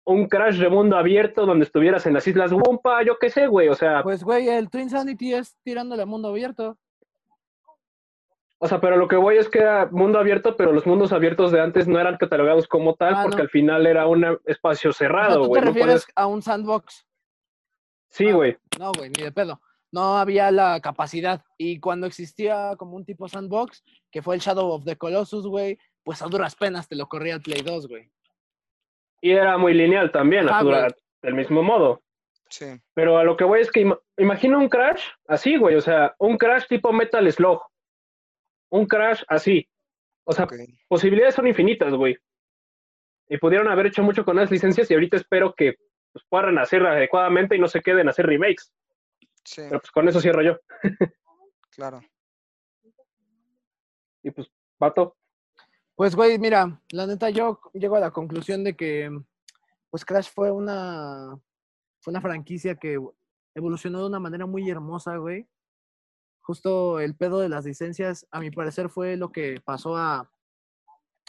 un Crash de mundo abierto donde estuvieras en las Islas Wumpa, yo qué sé, güey, o sea, Pues, güey, el Twin Sanity es tirándole a mundo abierto. O sea, pero lo que voy es que era mundo abierto, pero los mundos abiertos de antes no eran catalogados como tal, Ah, porque no. al final era un espacio O sea, cerrado, tú te güey. no refieres a un sandbox. Sí, Ah. güey. No, güey, ni de pedo. No había la capacidad. Y cuando existía como un tipo sandbox, que fue el Shadow of the Colossus, güey, pues a duras penas te lo corría el Play 2, güey. Y era muy lineal también, a dura- güey. del mismo modo. Sí. Pero a lo que voy es que ima- imagina un Crash así, güey. O sea, un Crash tipo Metal Slug. Un Crash así. O sea, posibilidades son infinitas, güey. Y pudieron haber hecho mucho con las licencias y ahorita espero que pues, puedan hacer adecuadamente y no se queden a hacer remakes. Sí, Pero pues con eso cierro yo. claro. Y pues, pato. Pues, güey, mira, la neta, yo llego a la conclusión de que, pues, Crash fue una, fue una franquicia que evolucionó de una manera muy hermosa, güey. Justo el pedo de las licencias, a mi parecer, fue lo que pasó a,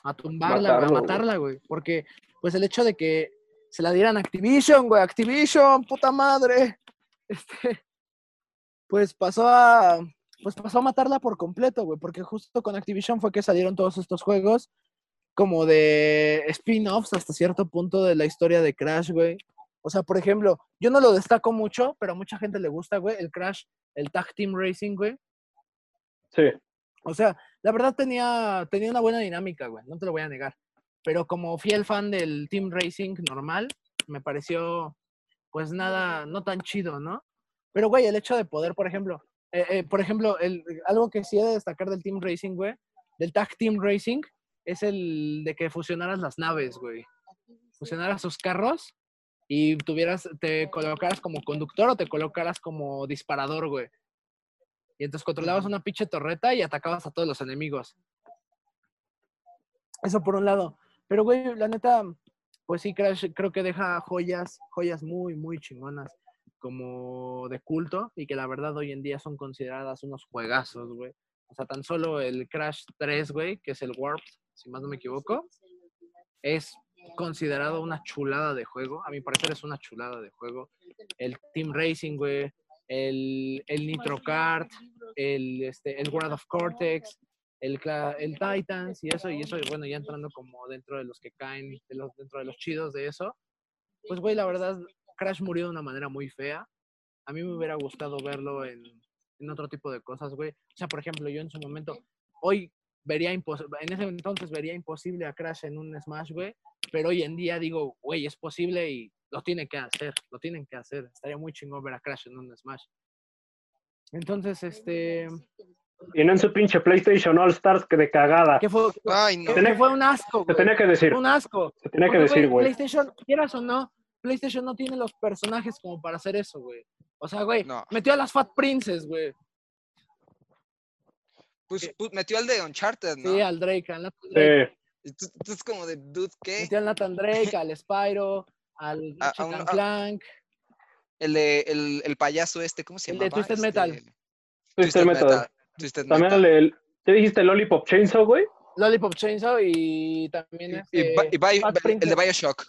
a tumbarla, güey, Matarlo, a güey. matarla, güey. Porque, pues, el hecho de que se la dieran a Activision, güey, Activision, puta madre. Este, pues pasó a, pues pasó a matarla por completo, güey, porque justo con Activision fue que salieron todos estos juegos como de spin-offs hasta cierto punto de la historia de Crash, güey. O sea, por ejemplo, yo no lo destaco mucho, pero a mucha gente le gusta, güey, el Crash, el Tag Team Racing, güey. Sí. O sea, la verdad tenía, tenía una buena dinámica, güey, no te lo voy a negar. Pero como fiel fan del Team Racing normal, me pareció, pues nada, no tan chido, ¿no? Pero, güey, el hecho de poder, por ejemplo, eh, eh, por ejemplo, el, algo que sí he de destacar del Team Racing, güey, del Tag Team Racing, es el de que fusionaras las naves, güey. Fusionaras sus carros y tuvieras, te colocaras como conductor o te colocaras como disparador, güey. Y entonces controlabas una pinche torreta y atacabas a todos los enemigos. Eso por un lado. Pero, güey, la neta, pues sí, Crash creo que deja joyas, joyas muy, muy chingonas como de culto y que la verdad hoy en día son consideradas unos juegazos, güey. O sea, tan solo el Crash 3, güey, que es el Warp, si más no me equivoco, es considerado una chulada de juego. A mi parecer es una chulada de juego. El Team Racing, güey, el, el Nitro Kart, el, este, el World of Cortex, el, el Titans y eso, y eso, bueno, ya entrando como dentro de los que caen, dentro de los chidos de eso. Pues, güey, la verdad, Crash murió de una manera muy fea. A mí me hubiera gustado verlo en, en otro tipo de cosas, güey. O sea, por ejemplo, yo en su momento, hoy vería impos- en ese entonces vería imposible a Crash en un Smash, güey, pero hoy en día digo, güey, es posible y lo tienen que hacer, lo tienen que hacer. Estaría muy chingón ver a Crash en un Smash. Entonces, este, Y no en su pinche PlayStation All Stars que de cagada. ¿qué fue? Ay, no. que- que fue un asco, Se güey. tenía que decir. Un asco. Se tenía que decir, güey. PlayStation, quieras o no, PlayStation no tiene los personajes como para hacer eso, güey. O sea, güey, No. metió a las Fat Princess, güey. Pues, pues, metió al de Uncharted, ¿no? Sí, al Drake, al Nathan Drake. Sí. Entonces entonces como de, dude, ¿qué? Metió al Nathan Drake, al Spyro, al A- Clank. El de el, el payaso este, ¿cómo se El llama? de Twisted Metal. Twisted Metal. También Metal. el, el- ¿Qué dijiste? Lollipop Chainsaw, güey. Lollipop Chainsaw y también Y, y este, y el de. Bioshock.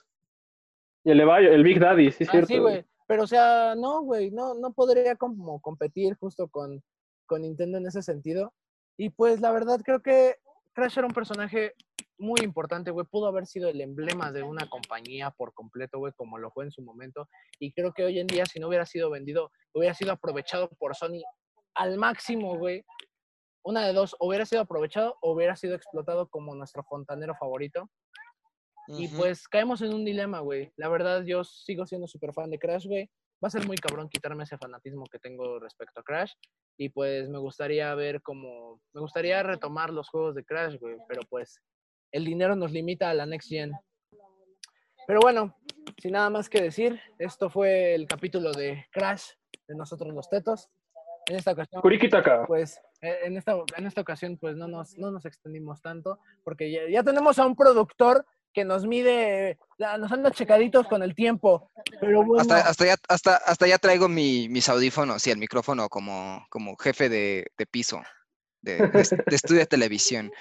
Y el, de Bio- el Big Daddy, sí, Ah, cierto. sí, güey. Pero, o sea, no, güey, no, no podría como competir justo con, con Nintendo en ese sentido. Y pues la verdad creo que Crash era un personaje muy importante, güey. Pudo haber sido el emblema de una compañía por completo, güey, como lo fue en su momento. Y creo que hoy en día, si no hubiera sido vendido, hubiera sido aprovechado por Sony al máximo, güey. Una de dos, hubiera sido aprovechado o hubiera sido explotado como nuestro fontanero favorito. Y pues caemos en un dilema, güey. La verdad, yo sigo siendo súper fan de Crash, güey. Va a ser muy cabrón quitarme ese fanatismo que tengo respecto a Crash. Y pues me gustaría ver cómo. Me gustaría retomar los juegos de Crash, güey. Pero pues el dinero nos limita a la next gen. Pero bueno, sin nada más que decir, esto fue el capítulo de Crash de nosotros los tetos. En esta ocasión pues eh, en esta, en esta ocasión pues no nos, no nos extendimos tanto porque ya, ya tenemos a un productor que nos mide, nos anda checaditos con el tiempo, pero bueno, Hasta, hasta, ya, hasta, hasta ya traigo mi- mis audífonos y el micrófono como, como jefe de, de piso. De, de est- de estudio de televisión.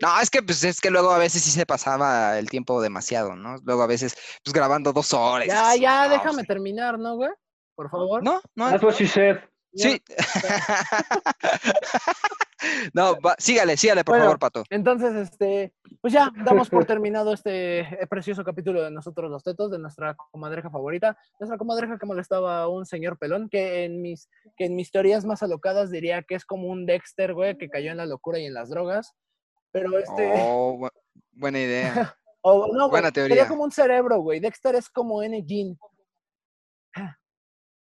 No, es que pues es que luego a veces sí se pasaba el tiempo demasiado, ¿no? Luego a veces pues grabando dos horas. ya, así, ya, no, déjame terminar, ¿no, güey? Por favor. No, no, That's what she said. Sí. no, va- sígale, sígale, por Bueno, favor, Pato. Entonces, este, pues ya damos por terminado este eh, precioso capítulo de nosotros los tetos, de nuestra comadreja favorita, nuestra comadreja que molestaba a un señor pelón, que en mis, que en mis teorías más alocadas diría que es como un Dexter, güey, que cayó en la locura y en las drogas. Pero este, Oh, bu- buena idea. o no, güey, buena sería teoría. como un cerebro, güey. Dexter es como N. Jean.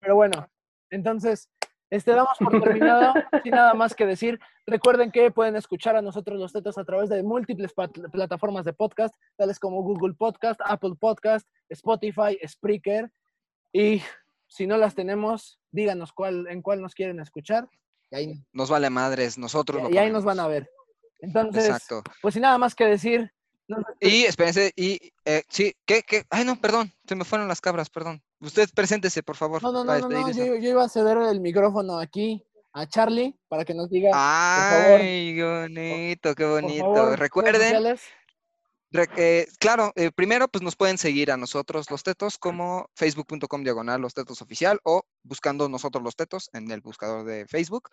Pero bueno, entonces, este, damos por terminado, sin nada más que decir. Recuerden que pueden escuchar a nosotros los tetos a través de múltiples plataformas de podcast, tales como Google Podcast, Apple Podcast, Spotify, Spreaker. Y si no las tenemos, díganos cuál, en cuál nos quieren escuchar. Y ahí, Nos vale madres, nosotros lo y ahí nos van a ver. Entonces, Exacto. pues sin nada más que decir, Y espérense, y eh, sí, ¿qué, qué? Ay, no, perdón, se me fueron las cabras, perdón. Usted preséntese, por favor. No, no, no, no. Yo, yo iba a ceder el micrófono aquí a Charlie para que nos diga, favor. Ay, qué bonito, qué bonito. favor, Recuerden, eh, claro, eh, primero pues nos pueden seguir a nosotros los tetos como facebook.com diagonal los tetos oficial o buscando nosotros los tetos en el buscador de Facebook.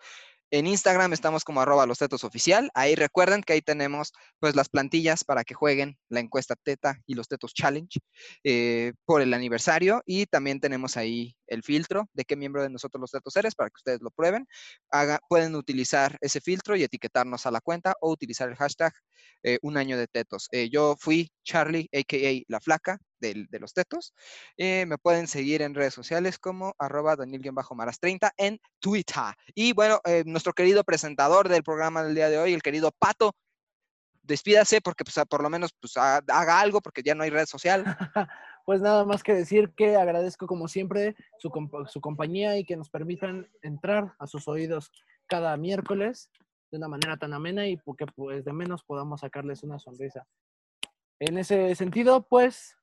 En Instagram estamos como arroba los tetos oficial. Ahí recuerden que ahí tenemos pues las plantillas para que jueguen la encuesta teta y los tetos challenge eh, por el aniversario. Y también tenemos ahí el filtro de qué miembro de nosotros los tetos eres para que ustedes lo prueben. Pueden utilizar ese filtro y etiquetarnos a la cuenta o utilizar el hashtag eh, un año de tetos. Eh, yo fui Charlie, a.k.a. La Flaca de los tetos. Eh, me pueden seguir en redes sociales como arroba Daniel-Maras30 en Twitter. Y bueno, eh, nuestro querido presentador del programa del día de hoy, el querido Pato, despídase porque pues, a- por lo menos pues, ha- haga algo porque ya no hay red social. Pues nada más que decir que agradezco como siempre su, su compañía y que nos permitan entrar a sus oídos cada miércoles de una manera tan amena y porque pues de menos podamos sacarles una sonrisa. En ese sentido, pues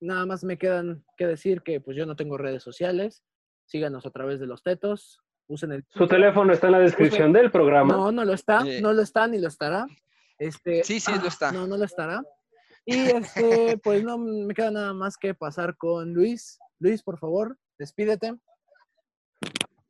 nada más me quedan que decir que pues yo no tengo redes sociales. Síganos a través de los tetos. Usen el Su teléfono está en la descripción del programa. No, no lo está, Sí. no lo está ni lo estará. Este, Sí, sí, lo está. No, no lo estará. Y este, pues no me queda nada más que pasar con Luis. Luis, por favor, despídete.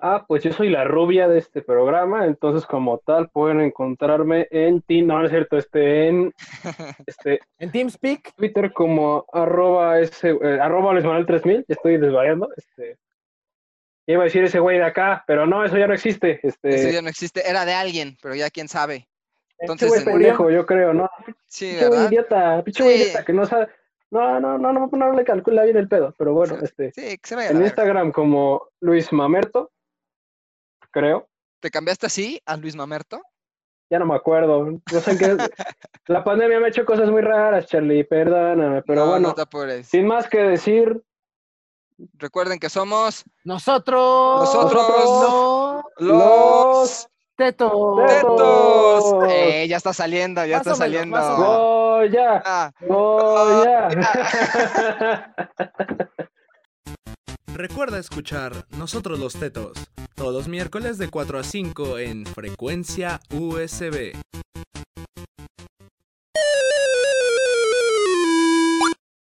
Ah, pues yo soy la rubia de este programa, entonces como tal pueden encontrarme en ti, no, no es cierto, este, en este, En TeamSpeak, Twitter como arroba ese, eh, arroba Luis Manuel 3000, ya estoy desvariando, este, iba a decir ese güey de acá, pero no, eso ya no existe, este, Eso ya no existe. Era de alguien, pero ya quién sabe. ese entonces, güey en- pendejo, yo creo, ¿no? Sí, ¿verdad? idiota, pinche güey Sí. idiota, que no sabe, no, no, no, no, no le calcula bien el pedo, pero bueno, Sí. este, Sí, que se vaya a en. Instagram como Luis Mamerto, creo, ¿Te cambiaste así a Luis Mamerto? Ya no me acuerdo. No sé qué. La pandemia me ha hecho cosas muy raras, Charlie. Perdóname. Pero no, bueno, no sin más que decir, Recuerden que somos nosotros, Nosotros, los los tetos. tetos. Eh, ya está saliendo, ya Más está saliendo. más o menos. Goya. Ah. Recuerda escuchar Nosotros los Tetos todos miércoles de 4 a 5 en frecuencia USB.